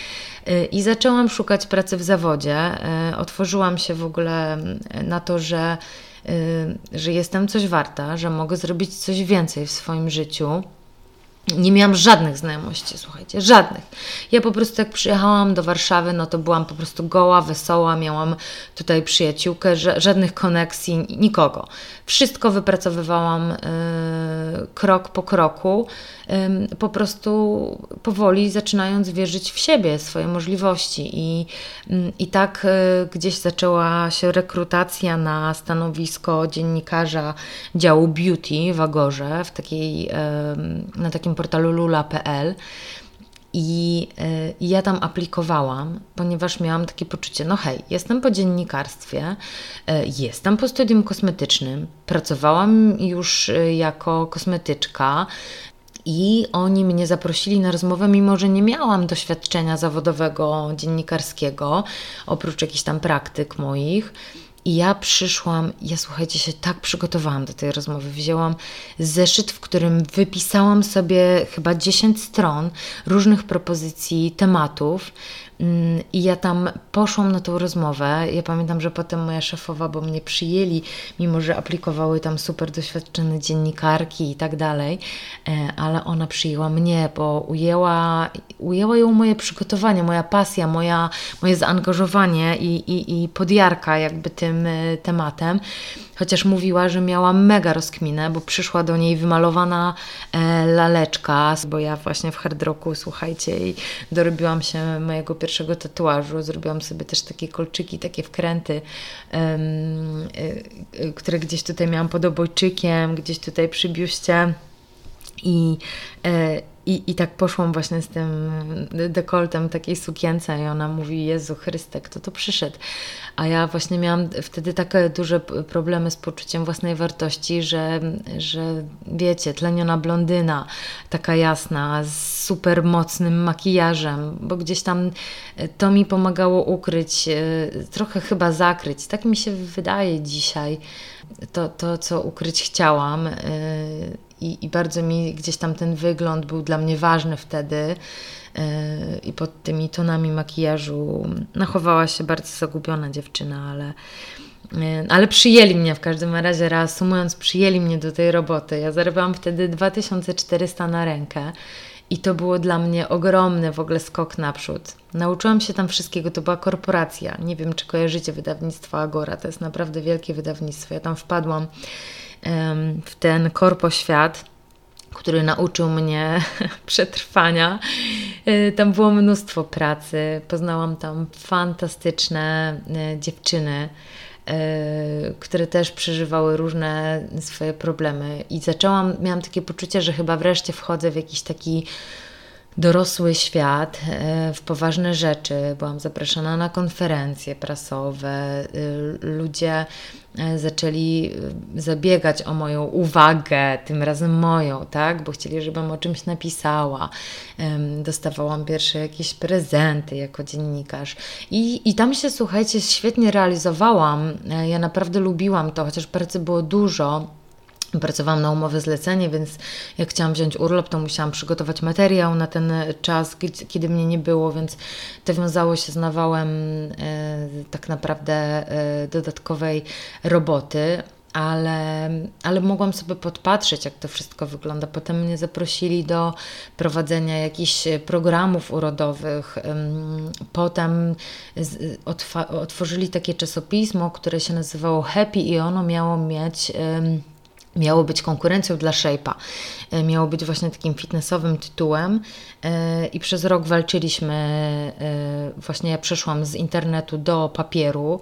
I zaczęłam szukać pracy w zawodzie. Otworzyłam się w ogóle na to, że że jestem coś warta, że mogę zrobić coś więcej w swoim życiu. Nie miałam żadnych znajomości, słuchajcie, żadnych. Ja po prostu jak przyjechałam do Warszawy, no to byłam po prostu goła, wesoła, miałam tutaj przyjaciółkę, żadnych koneksji, nikogo. Wszystko wypracowywałam yy, krok po kroku, po prostu powoli zaczynając wierzyć w siebie, swoje możliwości. I, yy, i tak y, gdzieś zaczęła się rekrutacja na stanowisko dziennikarza działu beauty w Agorze, w takiej, na takim portalu lula.pl. I, y, I ja tam aplikowałam, ponieważ miałam takie poczucie, no hej, jestem po dziennikarstwie, y, jestem po studium kosmetycznym, pracowałam już jako kosmetyczka, i oni mnie zaprosili na rozmowę, mimo że nie miałam doświadczenia zawodowego dziennikarskiego, oprócz jakichś tam praktyk moich. I ja przyszłam, ja słuchajcie się, tak przygotowałam do tej rozmowy. Wzięłam zeszyt, w którym wypisałam sobie chyba 10 stron różnych propozycji tematów, I ja tam poszłam na tą rozmowę. Ja pamiętam, że potem moja szefowa, bo mnie przyjęli, mimo że aplikowały tam super doświadczone dziennikarki i tak dalej, e, ale ona przyjęła mnie, bo ujęła, ujęła ją moje przygotowanie, moja pasja, moja, moje zaangażowanie i, i, i podjarka jakby tym e, tematem chociaż mówiła, że miała mega rozkminę, bo przyszła do niej wymalowana e, laleczka, bo ja właśnie w hard rocku, słuchajcie, i dorobiłam się mojego pierwszego tatuażu, zrobiłam sobie też takie kolczyki, takie wkręty, e, e, które gdzieś tutaj miałam pod obojczykiem, gdzieś tutaj przy biuście. I e, i, I tak poszłam właśnie z tym dekoltem takiej sukience i ona mówi, Jezu Chryste, kto to przyszedł? A ja właśnie miałam wtedy takie duże problemy z poczuciem własnej wartości, że, że wiecie, tleniona blondyna, taka jasna, z super mocnym makijażem, bo gdzieś tam to mi pomagało ukryć, e, trochę chyba zakryć. Tak mi się wydaje dzisiaj, to, to co ukryć chciałam i, i bardzo mi gdzieś tam ten wygląd był dla mnie ważny wtedy. Yy, I pod tymi tonami makijażu nachowała się bardzo zagubiona dziewczyna, ale, yy, ale przyjęli mnie w każdym razie, reasumując, przyjęli mnie do tej roboty. Ja zarabiałam wtedy 2400 na rękę. I to było dla mnie ogromny w ogóle skok naprzód. Nauczyłam się tam wszystkiego, to była korporacja. Nie wiem, czy kojarzycie wydawnictwo Agora, to jest naprawdę wielkie wydawnictwo. Ja tam wpadłam w ten korpoświat, który nauczył mnie przetrwania. E, tam było mnóstwo pracy. Poznałam tam fantastyczne e, dziewczyny, e, które też przeżywały różne swoje problemy. I zaczęłam, miałam takie poczucie, że chyba wreszcie wchodzę w jakiś taki dorosły świat, w poważne rzeczy. Byłam zapraszana na konferencje prasowe. Ludzie E, zaczęli e, zabiegać o moją uwagę, tym razem moją, tak? Bo chcieli, żebym o czymś napisała. Dostawałam pierwsze jakieś prezenty jako dziennikarz. I, i tam się, słuchajcie, świetnie realizowałam. E, ja naprawdę lubiłam to, chociaż pracy było dużo Pracowałam na umowę zlecenie, więc jak chciałam wziąć urlop, to musiałam przygotować materiał na ten czas, kiedy mnie nie było, więc to wiązało się z nawałem e, tak naprawdę e, dodatkowej roboty. Ale, ale mogłam sobie podpatrzeć, jak to wszystko wygląda. Potem mnie zaprosili do prowadzenia jakichś programów urodowych. Potem otworzyli takie czasopismo, które się nazywało Happy, i ono miało mieć miało być konkurencją dla Shape'a. E, miało być właśnie takim fitnessowym tytułem i przez rok walczyliśmy, e, właśnie ja przeszłam z internetu do papieru,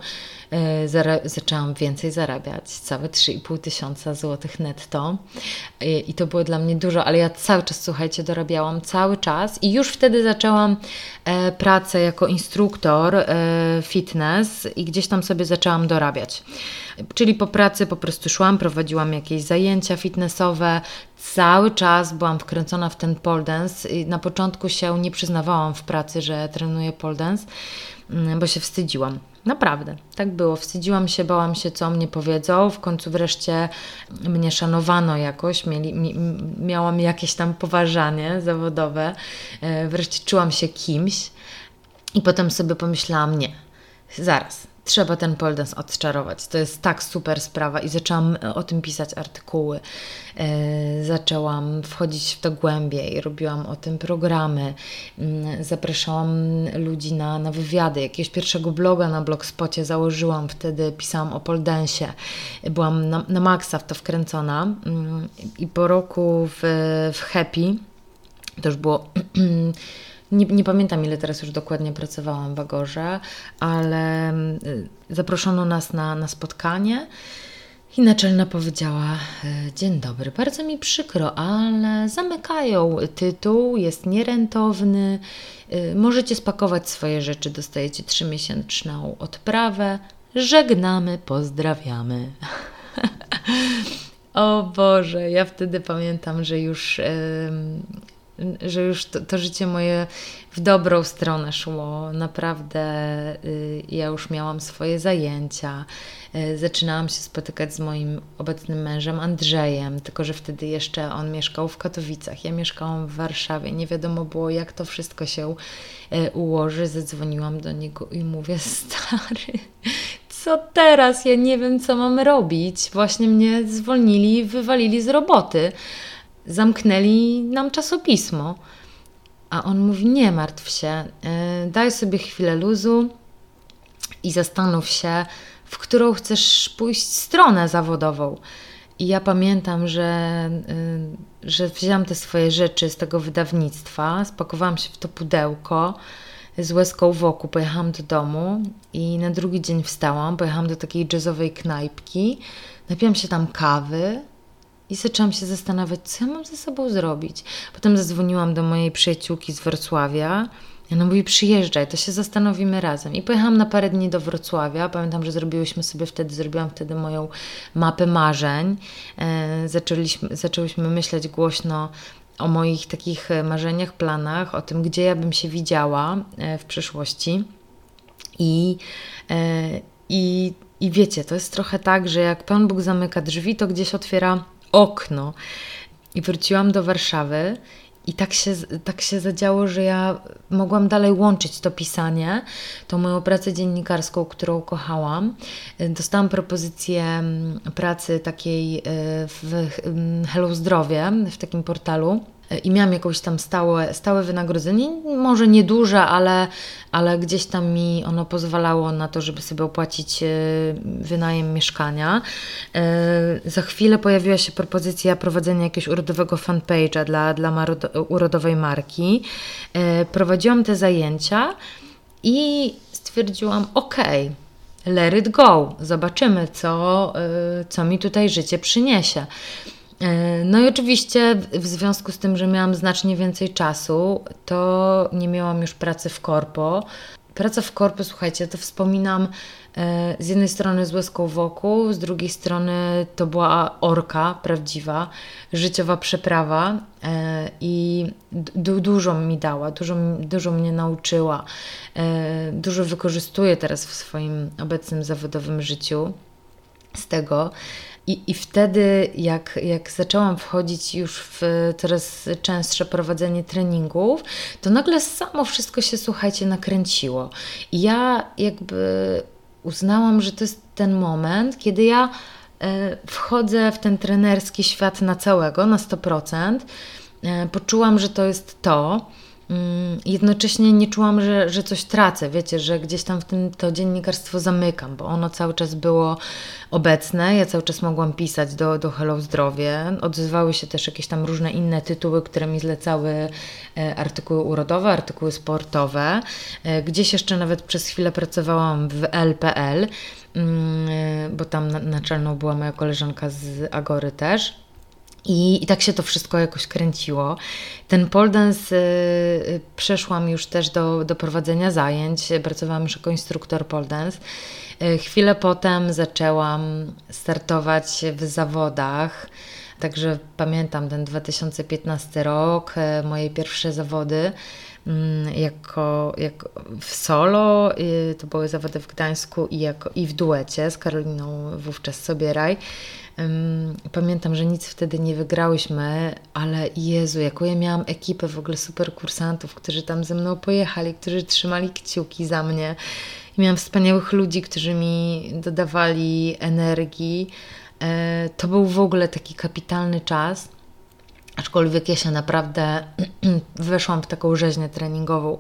zaczęłam więcej zarabiać, całe 3,5 tysiąca złotych netto i to było dla mnie dużo, ale ja cały czas, słuchajcie, dorabiałam cały czas i już wtedy zaczęłam pracę jako instruktor fitness i gdzieś tam sobie zaczęłam dorabiać. Czyli po pracy po prostu szłam, prowadziłam jakieś zajęcia fitnessowe, cały czas byłam wkręcona w ten pole dance i na początku się nie przyznawałam w pracy, że trenuję pole dance, mm, bo się wstydziłam. Naprawdę, tak było. Wstydziłam się, bałam się, co o mnie powiedzą. W końcu wreszcie mnie szanowano jakoś, mieli, mi, miałam jakieś tam poważanie zawodowe. E, wreszcie czułam się kimś i potem sobie pomyślałam, nie, zaraz, trzeba ten pole dance odczarować. To jest tak super sprawa i zaczęłam o tym pisać artykuły. E, zaczęłam wchodzić w to głębiej, robiłam o tym programy, mm, zapraszałam ludzi na, na wywiady. Jakiegoś pierwszego bloga na blogspocie założyłam, wtedy pisałam o pole dance. Byłam na, na maksa w to wkręcona mm, i po roku w, w Happy, to już było Nie, nie, pamiętam, ile teraz już dokładnie pracowałam w Agorze, ale y, zaproszono nas na, na spotkanie. I naczelna powiedziała: e, Dzień dobry, bardzo mi przykro, ale zamykają tytuł, jest nierentowny. Y, możecie spakować swoje rzeczy, dostajecie trzymiesięczną odprawę. Żegnamy, pozdrawiamy. o Boże, ja wtedy pamiętam, że już że już to, to, życie moje w dobrą stronę szło. Naprawdę y, ja już miałam swoje zajęcia. Y, zaczynałam się spotykać z moim obecnym mężem Andrzejem, tylko że wtedy jeszcze on mieszkał w Katowicach. Ja mieszkałam w Warszawie. Nie wiadomo było, jak to wszystko się y, ułoży. Zadzwoniłam do niego i mówię: Stary, co teraz? Ja nie wiem, co mam robić. Właśnie mnie zwolnili, wywalili z roboty zamknęli nam czasopismo. A on mówi: Nie martw się, e, daj sobie chwilę luzu i zastanów się, w którą chcesz pójść stronę zawodową. I ja pamiętam, że, e, że wzięłam te swoje rzeczy z tego wydawnictwa, spakowałam się w to pudełko z łezką wokół, pojechałam do domu i na drugi dzień wstałam, pojechałam do takiej jazzowej knajpki, napiłam się tam kawy, i zaczęłam się zastanawiać, co ja mam ze sobą zrobić. Potem zadzwoniłam do mojej przyjaciółki z Wrocławia. No mówi, przyjeżdżaj, to się zastanowimy razem. I pojechałam na parę dni do Wrocławia. Pamiętam, że zrobiłyśmy sobie wtedy, zrobiłam wtedy moją mapę marzeń. E, zaczęliśmy, zaczęłyśmy myśleć głośno o moich takich marzeniach, planach, o tym, gdzie ja bym się widziała e, w przyszłości. I, e, i, I wiecie, to jest trochę tak, że jak Pan Bóg zamyka drzwi, to gdzieś otwiera okno. I wróciłam do Warszawy i tak się, tak się zadziało, że ja mogłam dalej łączyć to pisanie, tą moją pracę dziennikarską, którą kochałam. Dostałam propozycję mm, pracy takiej e, w mm, Hello Zdrowie, w takim portalu i miałam jakieś tam stałe, stałe wynagrodzenie, może nieduże, ale, ale gdzieś tam mi ono pozwalało na to, żeby sobie opłacić e, wynajem mieszkania. E, za chwilę pojawiła się propozycja prowadzenia jakiegoś urodowego fanpage'a dla, dla urodowej marki. E, prowadziłam te zajęcia i stwierdziłam, ok, let it go, zobaczymy, co, co mi tutaj życie przyniesie. E, no i oczywiście w związku z tym, że miałam znacznie więcej czasu, to nie miałam już pracy w korpo. Praca w korpo, słuchajcie, to wspominam e, z jednej strony z łezką wokół, z drugiej strony to była orka prawdziwa, życiowa przeprawa e, i du dużo mi dała, dużo, dużo mnie nauczyła, dużo wykorzystuję teraz w swoim obecnym zawodowym życiu z tego. I, I wtedy, jak, jak zaczęłam wchodzić już w coraz częstsze prowadzenie treningów, to nagle samo wszystko się, słuchajcie, nakręciło. I ja jakby uznałam, że to jest ten moment, kiedy ja e, wchodzę w ten trenerski świat na całego, na 100%. E, poczułam, że to jest to. Mm, jednocześnie nie czułam, że, że coś tracę, wiecie, że gdzieś tam w tym to dziennikarstwo zamykam, bo ono cały czas było obecne, ja cały czas mogłam pisać do, do Hello Zdrowie, odzywały się też jakieś tam różne inne tytuły, które mi zlecały e, artykuły urodowe, artykuły sportowe, e, gdzieś jeszcze nawet przez chwilę pracowałam w LPL, mm, e, bo tam naczelną była moja koleżanka z Agory też, i, I, tak się to wszystko jakoś kręciło. Ten pole dance y, przeszłam już też do, do prowadzenia zajęć. Pracowałam już jako instruktor pole dance. Y, chwilę potem zaczęłam startować w zawodach. Także pamiętam ten 2015 rok, y, moje pierwsze zawody mm, jako, jako w solo, y, to były zawody w Gdańsku i, jako, i w duecie z Karoliną wówczas Sobieraj. Pamiętam, że nic wtedy nie wygrałyśmy, ale Jezu, jaką ja miałam ekipę w ogóle super kursantów, którzy tam ze mną pojechali, którzy trzymali kciuki za mnie. Miałam wspaniałych ludzi, którzy mi dodawali energii. E, to był w ogóle taki kapitalny czas. Aczkolwiek ja się naprawdę weszłam w taką rzeźnię treningową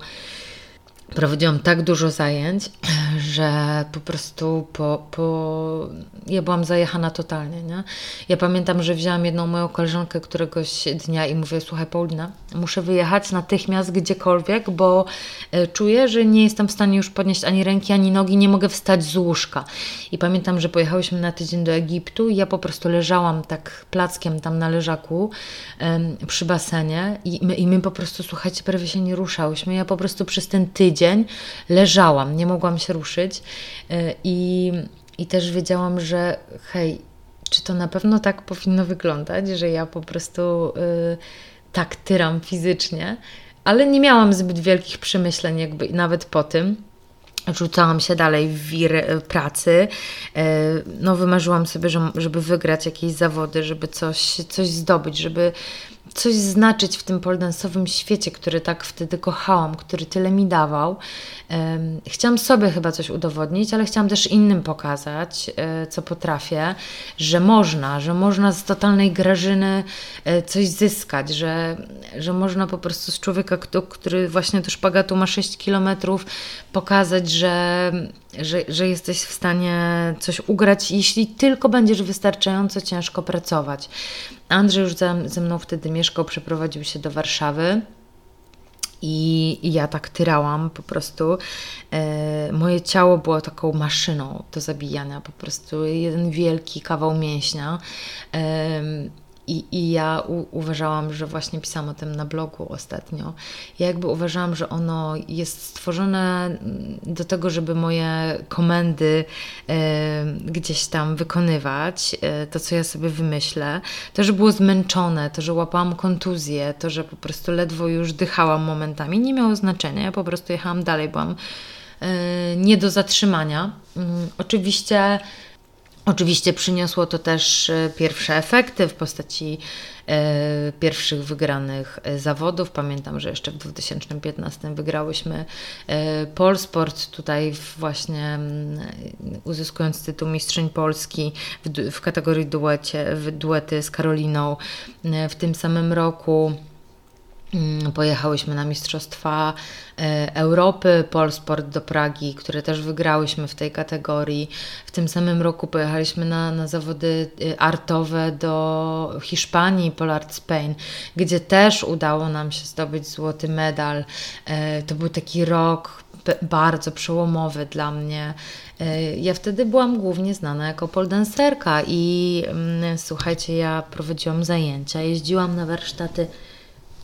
prowadziłam tak dużo zajęć, że po prostu po, po... ja byłam zajechana totalnie. Nie? Ja pamiętam, że wzięłam jedną moją koleżankę któregoś dnia i mówię, słuchaj Paulina, muszę wyjechać natychmiast gdziekolwiek, bo e, czuję, że nie jestem w stanie już podnieść ani ręki, ani nogi, nie mogę wstać z łóżka. I pamiętam, że pojechałyśmy na tydzień do Egiptu i ja po prostu leżałam tak plackiem tam na leżaku przy basenie i my, i my po prostu, słuchajcie, prawie się nie ruszałyśmy. Ja po prostu przez ten tydzień tydzień leżałam, nie mogłam się ruszyć y, i, i też wiedziałam, że hej, czy to na pewno tak powinno wyglądać, że ja po prostu y, tak tyram fizycznie, ale nie miałam zbyt wielkich przemyśleń, jakby nawet po tym. Rzucałam się dalej w wir y, pracy. No, wymarzyłam sobie, żeby wygrać jakieś zawody, żeby coś, coś zdobyć, żeby coś znaczyć w tym poldensowym świecie, który tak wtedy kochałam, który tyle mi dawał. Chciałam sobie chyba coś udowodnić, ale chciałam też innym pokazać, e, co potrafię, że można, że można z totalnej grażyny e, coś zyskać, że, że można po prostu z człowieka, który właśnie do szpagatu ma 6 kilometrów, pokazać, że, że, że jesteś w stanie coś ugrać, jeśli tylko będziesz wystarczająco ciężko pracować. Andrzej już ze, ze mną wtedy mieszkał, przeprowadził się do Warszawy. I, I, ja tak tyrałam po prostu. E, moje ciało było taką maszyną do zabijania, po prostu jeden wielki kawał mięśnia. E, i, I ja u, uważałam, że właśnie pisałam o tym na blogu ostatnio. Ja jakby uważałam, że ono jest stworzone mm, do tego, żeby moje komendy gdzieś tam wykonywać, e, to co ja sobie wymyślę. To, że było zmęczone, to, że łapałam kontuzję, to, że po prostu ledwo już dychałam momentami, nie miało znaczenia. Ja po prostu jechałam dalej, byłam e, nie do zatrzymania. Mm, oczywiście Oczywiście przyniosło to też e, pierwsze efekty w postaci e, pierwszych wygranych e, zawodów. Pamiętam, że jeszcze w 2015 wygrałyśmy Polsport, tutaj właśnie mm, uzyskując tytuł Mistrzyń Polski w, kategorii duecie, w duety z Karoliną. W tym samym roku pojechałyśmy na Mistrzostwa e, Europy, Polsport do Pragi, które też wygrałyśmy w tej kategorii. W tym samym roku pojechaliśmy na, na zawody e, artowe do Hiszpanii, Polart Spain, gdzie też udało nam się zdobyć złoty medal. E, to był taki rok bardzo przełomowy dla mnie. Ja wtedy byłam głównie znana jako poldancerka i mm, słuchajcie, ja prowadziłam zajęcia, jeździłam na warsztaty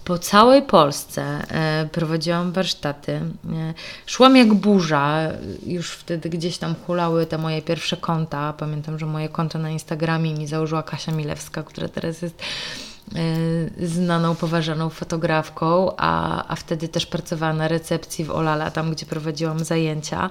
po całej Polsce e, prowadziłam warsztaty. E, szłam jak burza, już wtedy gdzieś tam hulały te moje pierwsze konta. Pamiętam, że moje konto na Instagramie mi założyła Kasia Milewska, która teraz jest e, znaną, poważaną fotografką, a, a wtedy też pracowała na recepcji w Olala, tam gdzie prowadziłam zajęcia.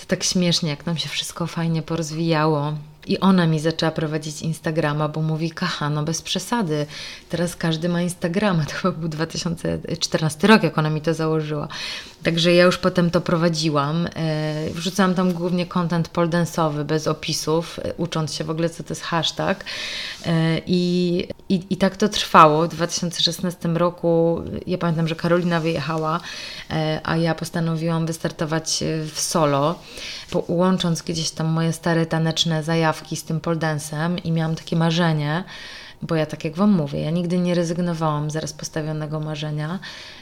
To tak śmiesznie, jak nam się wszystko fajnie porozwijało. I ona mi zaczęła prowadzić Instagrama, bo mówi, kacha, no bez przesady, teraz każdy ma Instagrama. To chyba był 2014 rok, jak ona mi to założyła. Także ja już potem to prowadziłam. E, wrzucałam tam głównie content poldensowy, bez opisów, e, ucząc się w ogóle, co to jest hashtag. E, I, i, I tak to trwało. W 2016 roku, ja pamiętam, że Karolina wyjechała, a ja postanowiłam wystartować w solo, łącząc gdzieś tam moje stare taneczne zajawki z tym poldensem i miałam takie marzenie, bo ja tak jak Wam mówię, ja nigdy nie rezygnowałam z postawionego marzenia,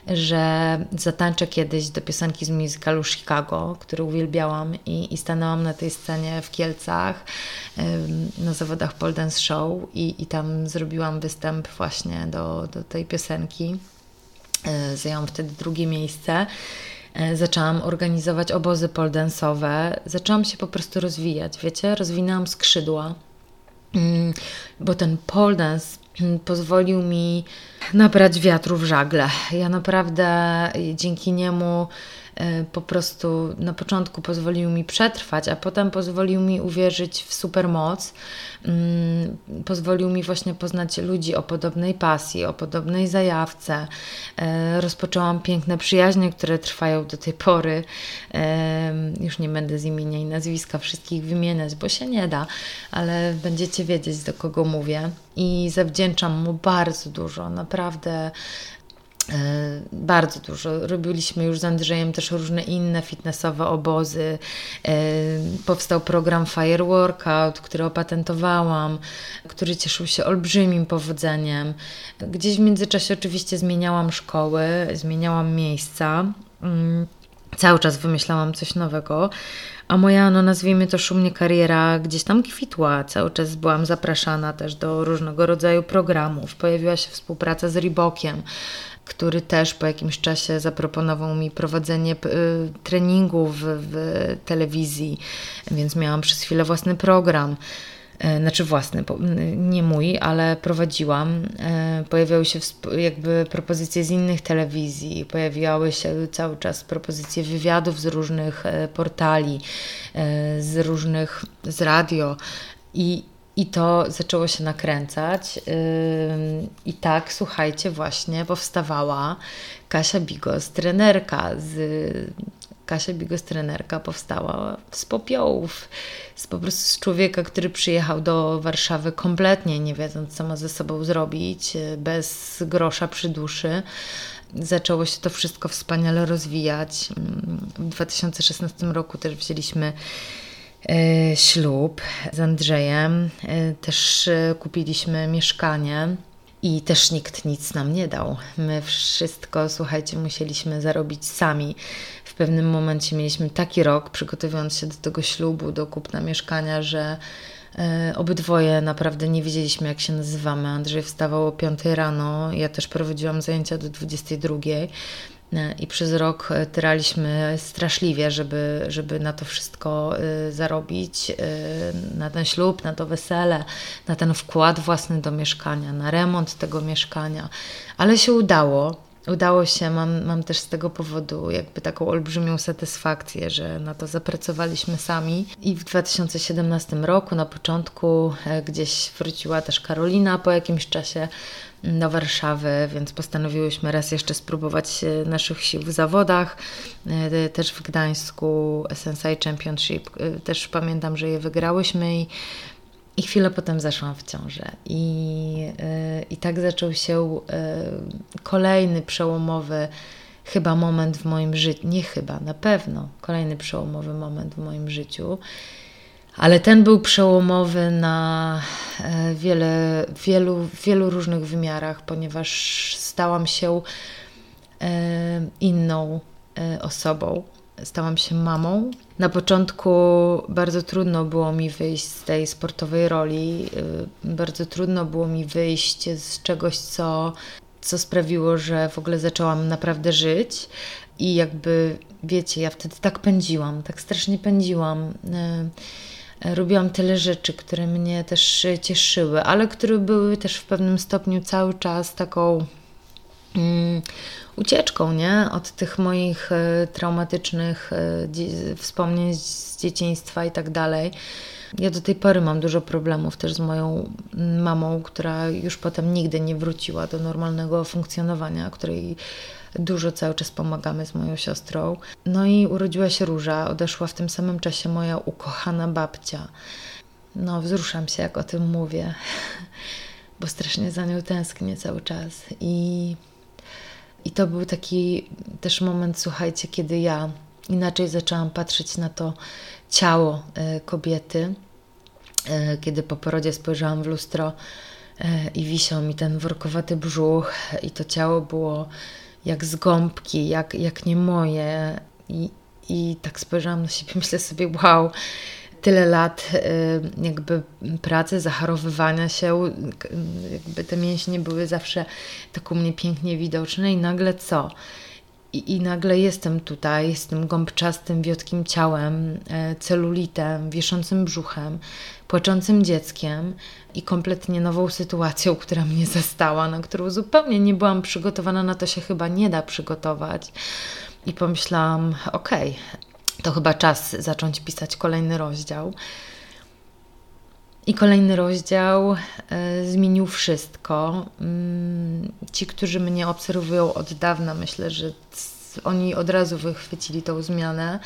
że zatańczę kiedyś do piosenki z musicalu Chicago, który uwielbiałam i, i stanęłam na tej scenie w Kielcach na zawodach Pole Dance Show i, i tam zrobiłam występ właśnie do, do tej piosenki. E, zajęłam wtedy drugie miejsce e, zaczęłam organizować obozy poldensowe, zaczęłam się po prostu rozwijać, wiecie, rozwinęłam skrzydła. Mm, bo ten pole dance mm, pozwolił mi nabrać wiatru w żagle. Ja naprawdę dzięki niemu po prostu na początku pozwolił mi przetrwać, a potem pozwolił mi uwierzyć w supermoc. Mm, pozwolił mi właśnie poznać ludzi o podobnej pasji, o podobnej zajawce. E, rozpoczęłam piękne przyjaźnie, które trwają do tej pory. Już nie będę z imienia i nazwiska wszystkich wymieniać, bo się nie da, ale będziecie wiedzieć, do kogo mówię. I zawdzięczam mu bardzo dużo, naprawdę bardzo dużo. Robiliśmy już z Andrzejem też różne inne fitnessowe obozy. E, powstał program Fire Workout, który opatentowałam, który cieszył się olbrzymim powodzeniem. Gdzieś w międzyczasie oczywiście zmieniałam szkoły, zmieniałam miejsca. Mm, cały czas wymyślałam coś nowego, a moja, no nazwijmy to szumnie, kariera gdzieś tam kwitła. Cały czas byłam zapraszana też do różnego rodzaju programów. Pojawiła się współpraca z Reebokiem który też po jakimś czasie zaproponował mi prowadzenie y, treningów w, telewizji, więc miałam przez chwilę własny program e, znaczy własny, nie mój, ale prowadziłam. E, pojawiały się jakby propozycje z innych telewizji, pojawiały się cały czas propozycje wywiadów z różnych e, portali, z różnych, z radio i i to zaczęło się nakręcać. I tak, słuchajcie, właśnie powstawała Kasia Bigos, trenerka z Kasia Bigos, trenerka, powstała z popiołów, z po prostu z człowieka, który przyjechał do Warszawy kompletnie nie wiedząc, co ma ze sobą zrobić, bez grosza przy duszy. Zaczęło się to wszystko wspaniale rozwijać. W 2016 roku też wzięliśmy ślub z Andrzejem. E, też e, kupiliśmy mieszkanie. I też nikt nic nam nie dał. My wszystko, słuchajcie, musieliśmy zarobić sami. W pewnym momencie mieliśmy taki rok, przygotowując się do tego ślubu, do kupna mieszkania, że obydwoje naprawdę nie wiedzieliśmy, jak się nazywamy. Andrzej wstawał o 5 rano, ja też prowadziłam zajęcia do 22. E, I przez rok e, tyraliśmy straszliwie, żeby, żeby na to wszystko e, zarobić, na ten ślub, na to wesele, na ten wkład własny do mieszkania, na remont tego mieszkania. Ale się udało. Udało się, mam, mam też z tego powodu jakby taką olbrzymią satysfakcję, że na to zapracowaliśmy sami. I w 2017 roku, na początku, gdzieś wróciła też Karolina po jakimś czasie do Warszawy, więc postanowiłyśmy raz jeszcze spróbować naszych sił w zawodach. E, też w Gdańsku SNSI Championship, e, też pamiętam, że je wygrałyśmy i, i chwilę potem zaszłam w ciążę. I, e, i tak zaczął się kolejny przełomowy chyba moment w moim życiu, nie chyba, na pewno kolejny przełomowy moment w moim życiu. Ale ten był przełomowy na e, wiele, wielu, wielu różnych wymiarach, ponieważ stałam się e, inną e, osobą. Stałam się mamą. Na początku bardzo trudno było mi wyjść z tej sportowej roli. Bardzo trudno było mi wyjść z czegoś, co, co sprawiło, że w ogóle zaczęłam naprawdę żyć. I jakby, wiecie, ja wtedy tak pędziłam, tak strasznie pędziłam robiłam tyle rzeczy, które mnie też cieszyły, ale które były też w pewnym stopniu cały czas taką um, ucieczką, nie? Od tych moich e, traumatycznych e, wspomnień z dzieciństwa i tak dalej. Ja do tej pory mam dużo problemów też z moją mamą, która już potem nigdy nie wróciła do normalnego funkcjonowania, której Dużo cały czas pomagamy z moją siostrą. No i urodziła się Róża, odeszła w tym samym czasie moja ukochana babcia. No, wzruszam się, jak o tym mówię, bo strasznie za nią tęsknię cały czas. I, i to był taki też moment, słuchajcie, kiedy ja inaczej zaczęłam patrzeć na to ciało e, kobiety. E, kiedy po porodzie spojrzałam w lustro e, i wisiał mi ten workowaty brzuch, i to ciało było jak z gąbki, jak, jak nie moje. I, I tak spojrzałam na siebie, myślę sobie, wow, tyle lat y, jakby pracy, zacharowywania się, jakby te mięśnie były zawsze tak u mnie pięknie widoczne i nagle co? I, I nagle jestem tutaj z tym gąbczastym, wiotkim ciałem, e, celulitem, wieszącym brzuchem, płaczącym dzieckiem i kompletnie nową sytuacją, która mnie zastała, na którą zupełnie nie byłam przygotowana, na to się chyba nie da przygotować. i pomyślałam, okej, okay, to chyba czas zacząć pisać kolejny rozdział. I kolejny rozdział e, zmienił wszystko. Mm, ci, którzy mnie obserwują od dawna, myślę, że oni od razu wychwycili tą zmianę.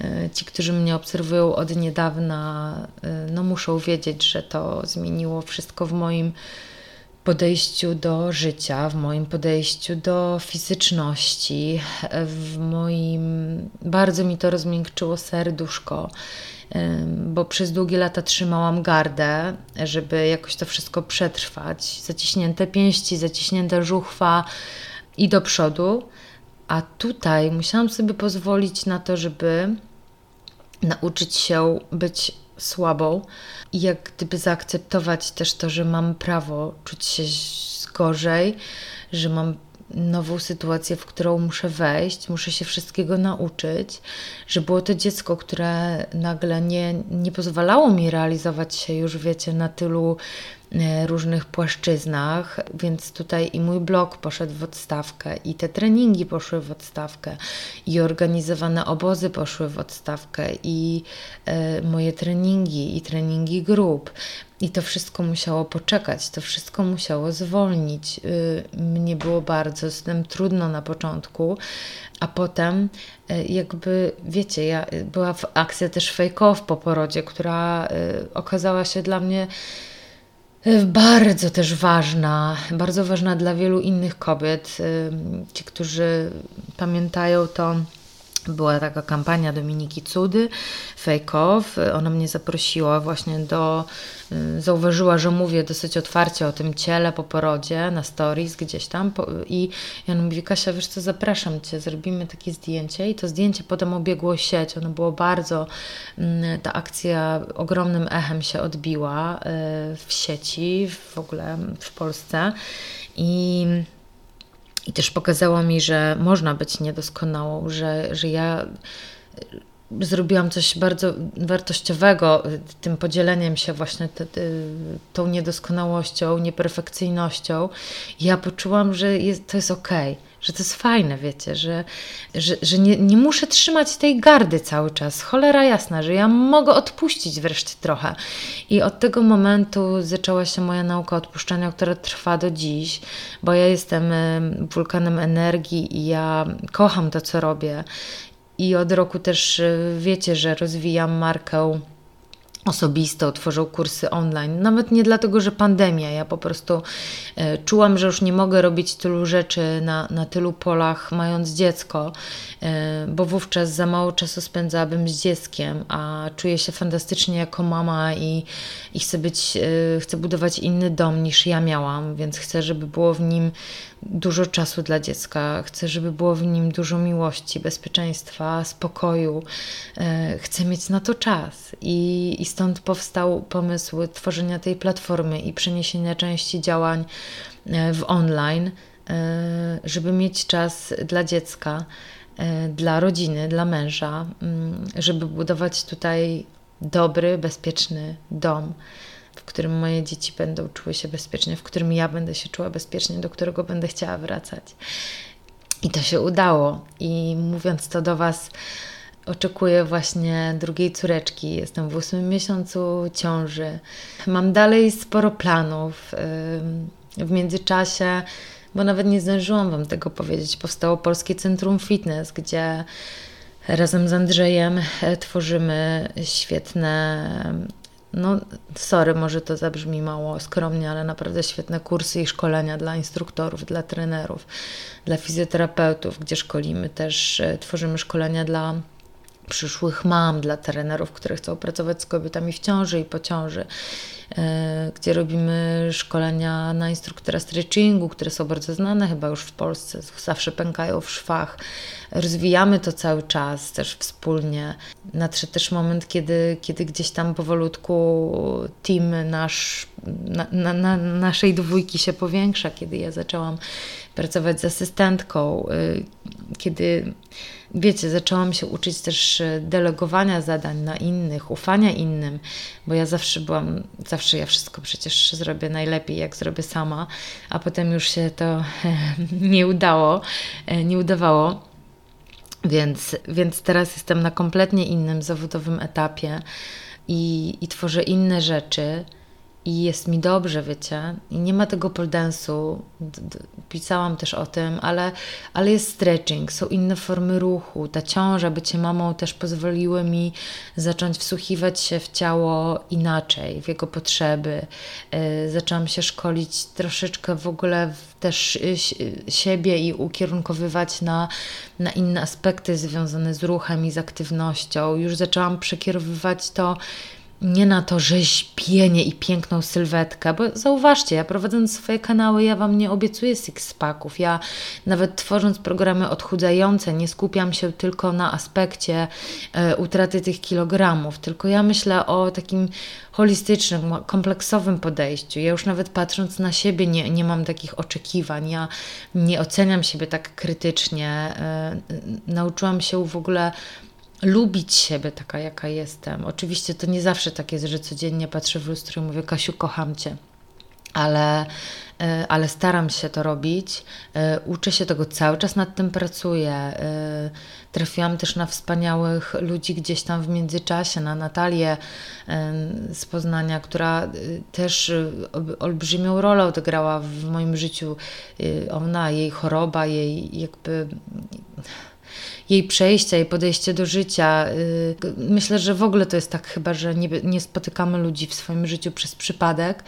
E, ci, którzy mnie obserwują od niedawna, e, no muszą wiedzieć, że to zmieniło wszystko w moim podejściu do życia, w moim podejściu do fizyczności, w moim. Bardzo mi to rozmiękczyło serduszko, bo przez długie lata trzymałam gardę, żeby jakoś to wszystko przetrwać. Zaciśnięte pięści, zaciśnięta żuchwa i do przodu. A tutaj musiałam sobie pozwolić na to, żeby nauczyć się być słabą i jak gdyby zaakceptować też to, że mam prawo czuć się gorzej, że mam nową sytuację, w którą muszę wejść, muszę się wszystkiego nauczyć, że było to dziecko, które nagle nie, nie pozwalało mi realizować się już, wiecie, na tylu różnych płaszczyznach, więc tutaj i mój blog poszedł w odstawkę, i te treningi poszły w odstawkę, i organizowane obozy poszły w odstawkę, i e, moje treningi, i treningi grup. I to wszystko musiało poczekać, to wszystko musiało zwolnić. Y, mnie było bardzo z tym trudno na początku, a potem e, jakby, wiecie, ja, była akcja też fejkow po porodzie, która okazała się dla mnie bardzo też ważna, bardzo ważna dla wielu innych kobiet. Ci, którzy pamiętają to, była taka kampania Dominiki Cudy, Fake Off. Ona mnie zaprosiła właśnie do Y, zauważyła, że mówię dosyć otwarcie o tym ciele po porodzie na stories gdzieś tam i on mówi, Kasia, wiesz co, zapraszam Cię, zrobimy takie zdjęcie. I to zdjęcie potem obiegło sieć, ono było bardzo, mm, ta akcja ogromnym echem się odbiła y, w sieci, w ogóle w Polsce. I i też pokazała mi, że można być niedoskonałą, że, że ja zrobiłam coś bardzo wartościowego tym podzieleniem się właśnie te, te, tą niedoskonałością, nieperfekcyjnością. Ja poczułam, że jest, to jest okej, okay, że to jest fajne, wiecie, że, że, że nie, nie muszę trzymać tej gardy cały czas. Cholera jasna, że ja mogę odpuścić wreszcie trochę. I od tego momentu zaczęła się moja nauka odpuszczania, która trwa do dziś, bo ja jestem wulkanem energii i ja kocham to, co robię i od roku też y, wiecie, że rozwijam markę osobistą, tworzą kursy online. Nawet nie dlatego, że pandemia. Ja po prostu e, czułam, że już nie mogę robić tylu rzeczy na, na tylu polach, mając dziecko, e, bo wówczas za mało czasu spędzałabym z dzieckiem, a czuję się fantastycznie jako mama i, i chcę być, e, chcę budować inny dom niż ja miałam, więc chcę, żeby było w nim dużo czasu dla dziecka, chcę, żeby było w nim dużo miłości, bezpieczeństwa, spokoju. Chcę mieć na to czas. I, i stąd powstał pomysł tworzenia tej platformy i przeniesienia części działań e, w online, e, żeby mieć czas dla dziecka, e, dla rodziny, dla męża, mm, żeby budować tutaj dobry, bezpieczny dom, w którym moje dzieci będą czuły się bezpiecznie, w którym ja będę się czuła bezpiecznie, do którego będę chciała wracać. I to się udało. I mówiąc to do Was, Oczekuję właśnie drugiej córeczki. Jestem w ósmym miesiącu ciąży. Mam dalej sporo planów. W międzyczasie, bo nawet nie zdążyłam Wam tego powiedzieć, powstało Polskie Centrum Fitness, gdzie razem z Andrzejem e, tworzymy świetne no, sorry, może to zabrzmi mało skromnie, ale naprawdę świetne kursy i szkolenia dla instruktorów, dla trenerów, dla fizjoterapeutów, gdzie szkolimy też, e, tworzymy szkolenia dla przyszłych mam, dla trenerów, które chcą pracować z kobietami w ciąży i po ciąży, gdzie robimy szkolenia na instruktora stretchingu, które są bardzo znane chyba już w Polsce, zawsze pękają w szwach. Rozwijamy to cały czas też wspólnie. Nadszedł też moment, kiedy, kiedy gdzieś tam powolutku team nasz, na, na, na naszej dwójki się powiększa, kiedy ja zaczęłam pracować z asystentką, y, kiedy wiecie, zaczęłam się uczyć też e, delegowania zadań na innych, ufania innym, bo ja zawsze byłam, zawsze ja wszystko przecież zrobię najlepiej, jak zrobię sama, a potem już się to nie udało, e, nie udawało. Więc, więc teraz jestem na kompletnie innym zawodowym etapie i, i tworzę inne rzeczy i jest mi dobrze, wiecie, i nie ma tego poldensu. Pisałam też o tym, ale, ale jest stretching, są inne formy ruchu. Ta ciąża, bycie mamą też pozwoliły mi zacząć wsłuchiwać się w ciało inaczej, w jego potrzeby. Yy, zaczęłam się szkolić troszeczkę w ogóle też yy, siebie i ukierunkowywać na, na inne aspekty związane z ruchem i z aktywnością. Już zaczęłam przekierowywać to nie na to rzeźbienie i piękną sylwetkę, bo zauważcie, ja prowadząc swoje kanały, ja Wam nie obiecuję six-packów, ja nawet tworząc programy odchudzające, nie skupiam się tylko na aspekcie e, utraty tych kilogramów, tylko ja myślę o takim holistycznym, kompleksowym podejściu. Ja już nawet patrząc na siebie nie, nie mam takich oczekiwań, ja nie oceniam siebie tak krytycznie, e, nauczyłam się w ogóle lubić siebie taka, jaka jestem. Oczywiście to nie zawsze tak jest, że codziennie patrzę w lustro i mówię, Kasiu, kocham Cię. Ale, e, ale staram się to robić. E, uczę się tego cały czas, nad tym pracuję. E, trafiłam też na wspaniałych ludzi gdzieś tam w międzyczasie, na Natalię z Poznania, która też olbrzymią rolę odegrała w moim życiu. Ona, jej choroba, jej jakby jej przejścia, jej podejście do życia. Y, myślę, że w ogóle to jest tak chyba, że nie, nie spotykamy ludzi w swoim życiu przez przypadek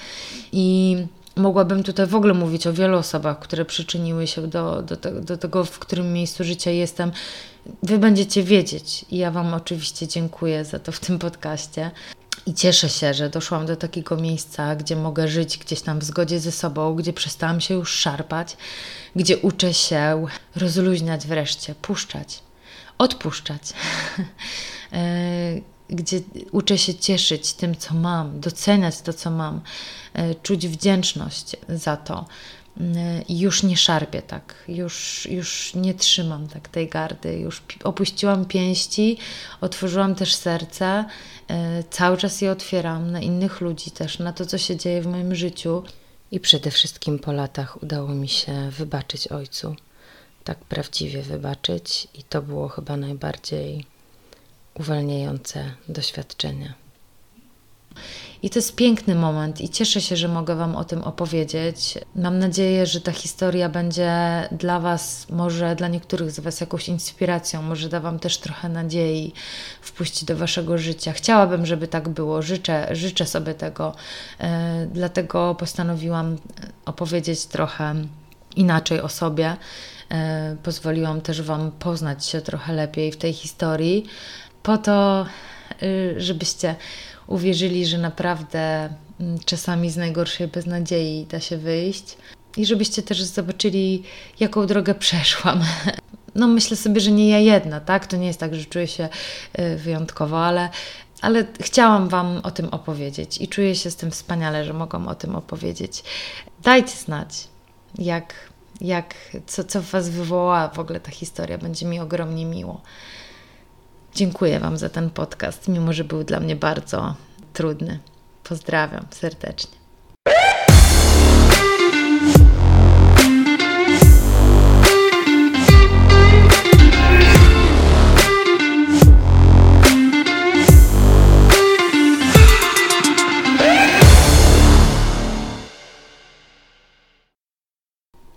i mogłabym tutaj w ogóle mówić o wielu osobach, które przyczyniły się do, do, te, do tego, w którym miejscu życia jestem. Wy będziecie wiedzieć i ja Wam oczywiście dziękuję za to w tym podcaście. I cieszę się, że doszłam do takiego miejsca, gdzie mogę żyć gdzieś tam w zgodzie ze sobą, gdzie przestałam się już szarpać, gdzie uczę się rozluźniać wreszcie, puszczać, odpuszczać, e, gdzie uczę się cieszyć tym, co mam, doceniać to, co mam, e, czuć wdzięczność za to. E, I już nie szarpię tak, już, już nie trzymam tak tej gardy, już opuściłam pięści, otworzyłam też serce, cały czas je otwieram na innych ludzi też, na to, co się dzieje w moim życiu. I przede wszystkim po latach udało mi się wybaczyć ojcu tak prawdziwie wybaczyć, i to było chyba najbardziej uwalniające doświadczenie. I to jest piękny moment i cieszę się, że mogę Wam o tym opowiedzieć. Mam nadzieję, że ta historia będzie dla Was, może dla niektórych z Was jakąś inspiracją, może da Wam też trochę nadziei wpuścić do Waszego życia. Chciałabym, żeby tak było, życzę, życzę sobie tego, e, dlatego postanowiłam opowiedzieć trochę inaczej o sobie. E, pozwoliłam też Wam poznać się trochę lepiej w tej historii, po to, y, żebyście uwierzyli, że naprawdę mm, czasami z najgorszej beznadziei da się wyjść i żebyście też zobaczyli, jaką drogę przeszłam. No myślę sobie, że nie ja jedna, tak? To nie jest tak, że czuję się y, wyjątkowo, ale, ale chciałam Wam o tym opowiedzieć i czuję się z tym wspaniale, że mogłam o tym opowiedzieć. Dajcie znać, jak jak, co, co w Was wywołała w ogóle ta historia. Będzie mi ogromnie miło. Dziękuję Wam za ten podcast, mimo że był dla mnie bardzo trudny. Pozdrawiam serdecznie.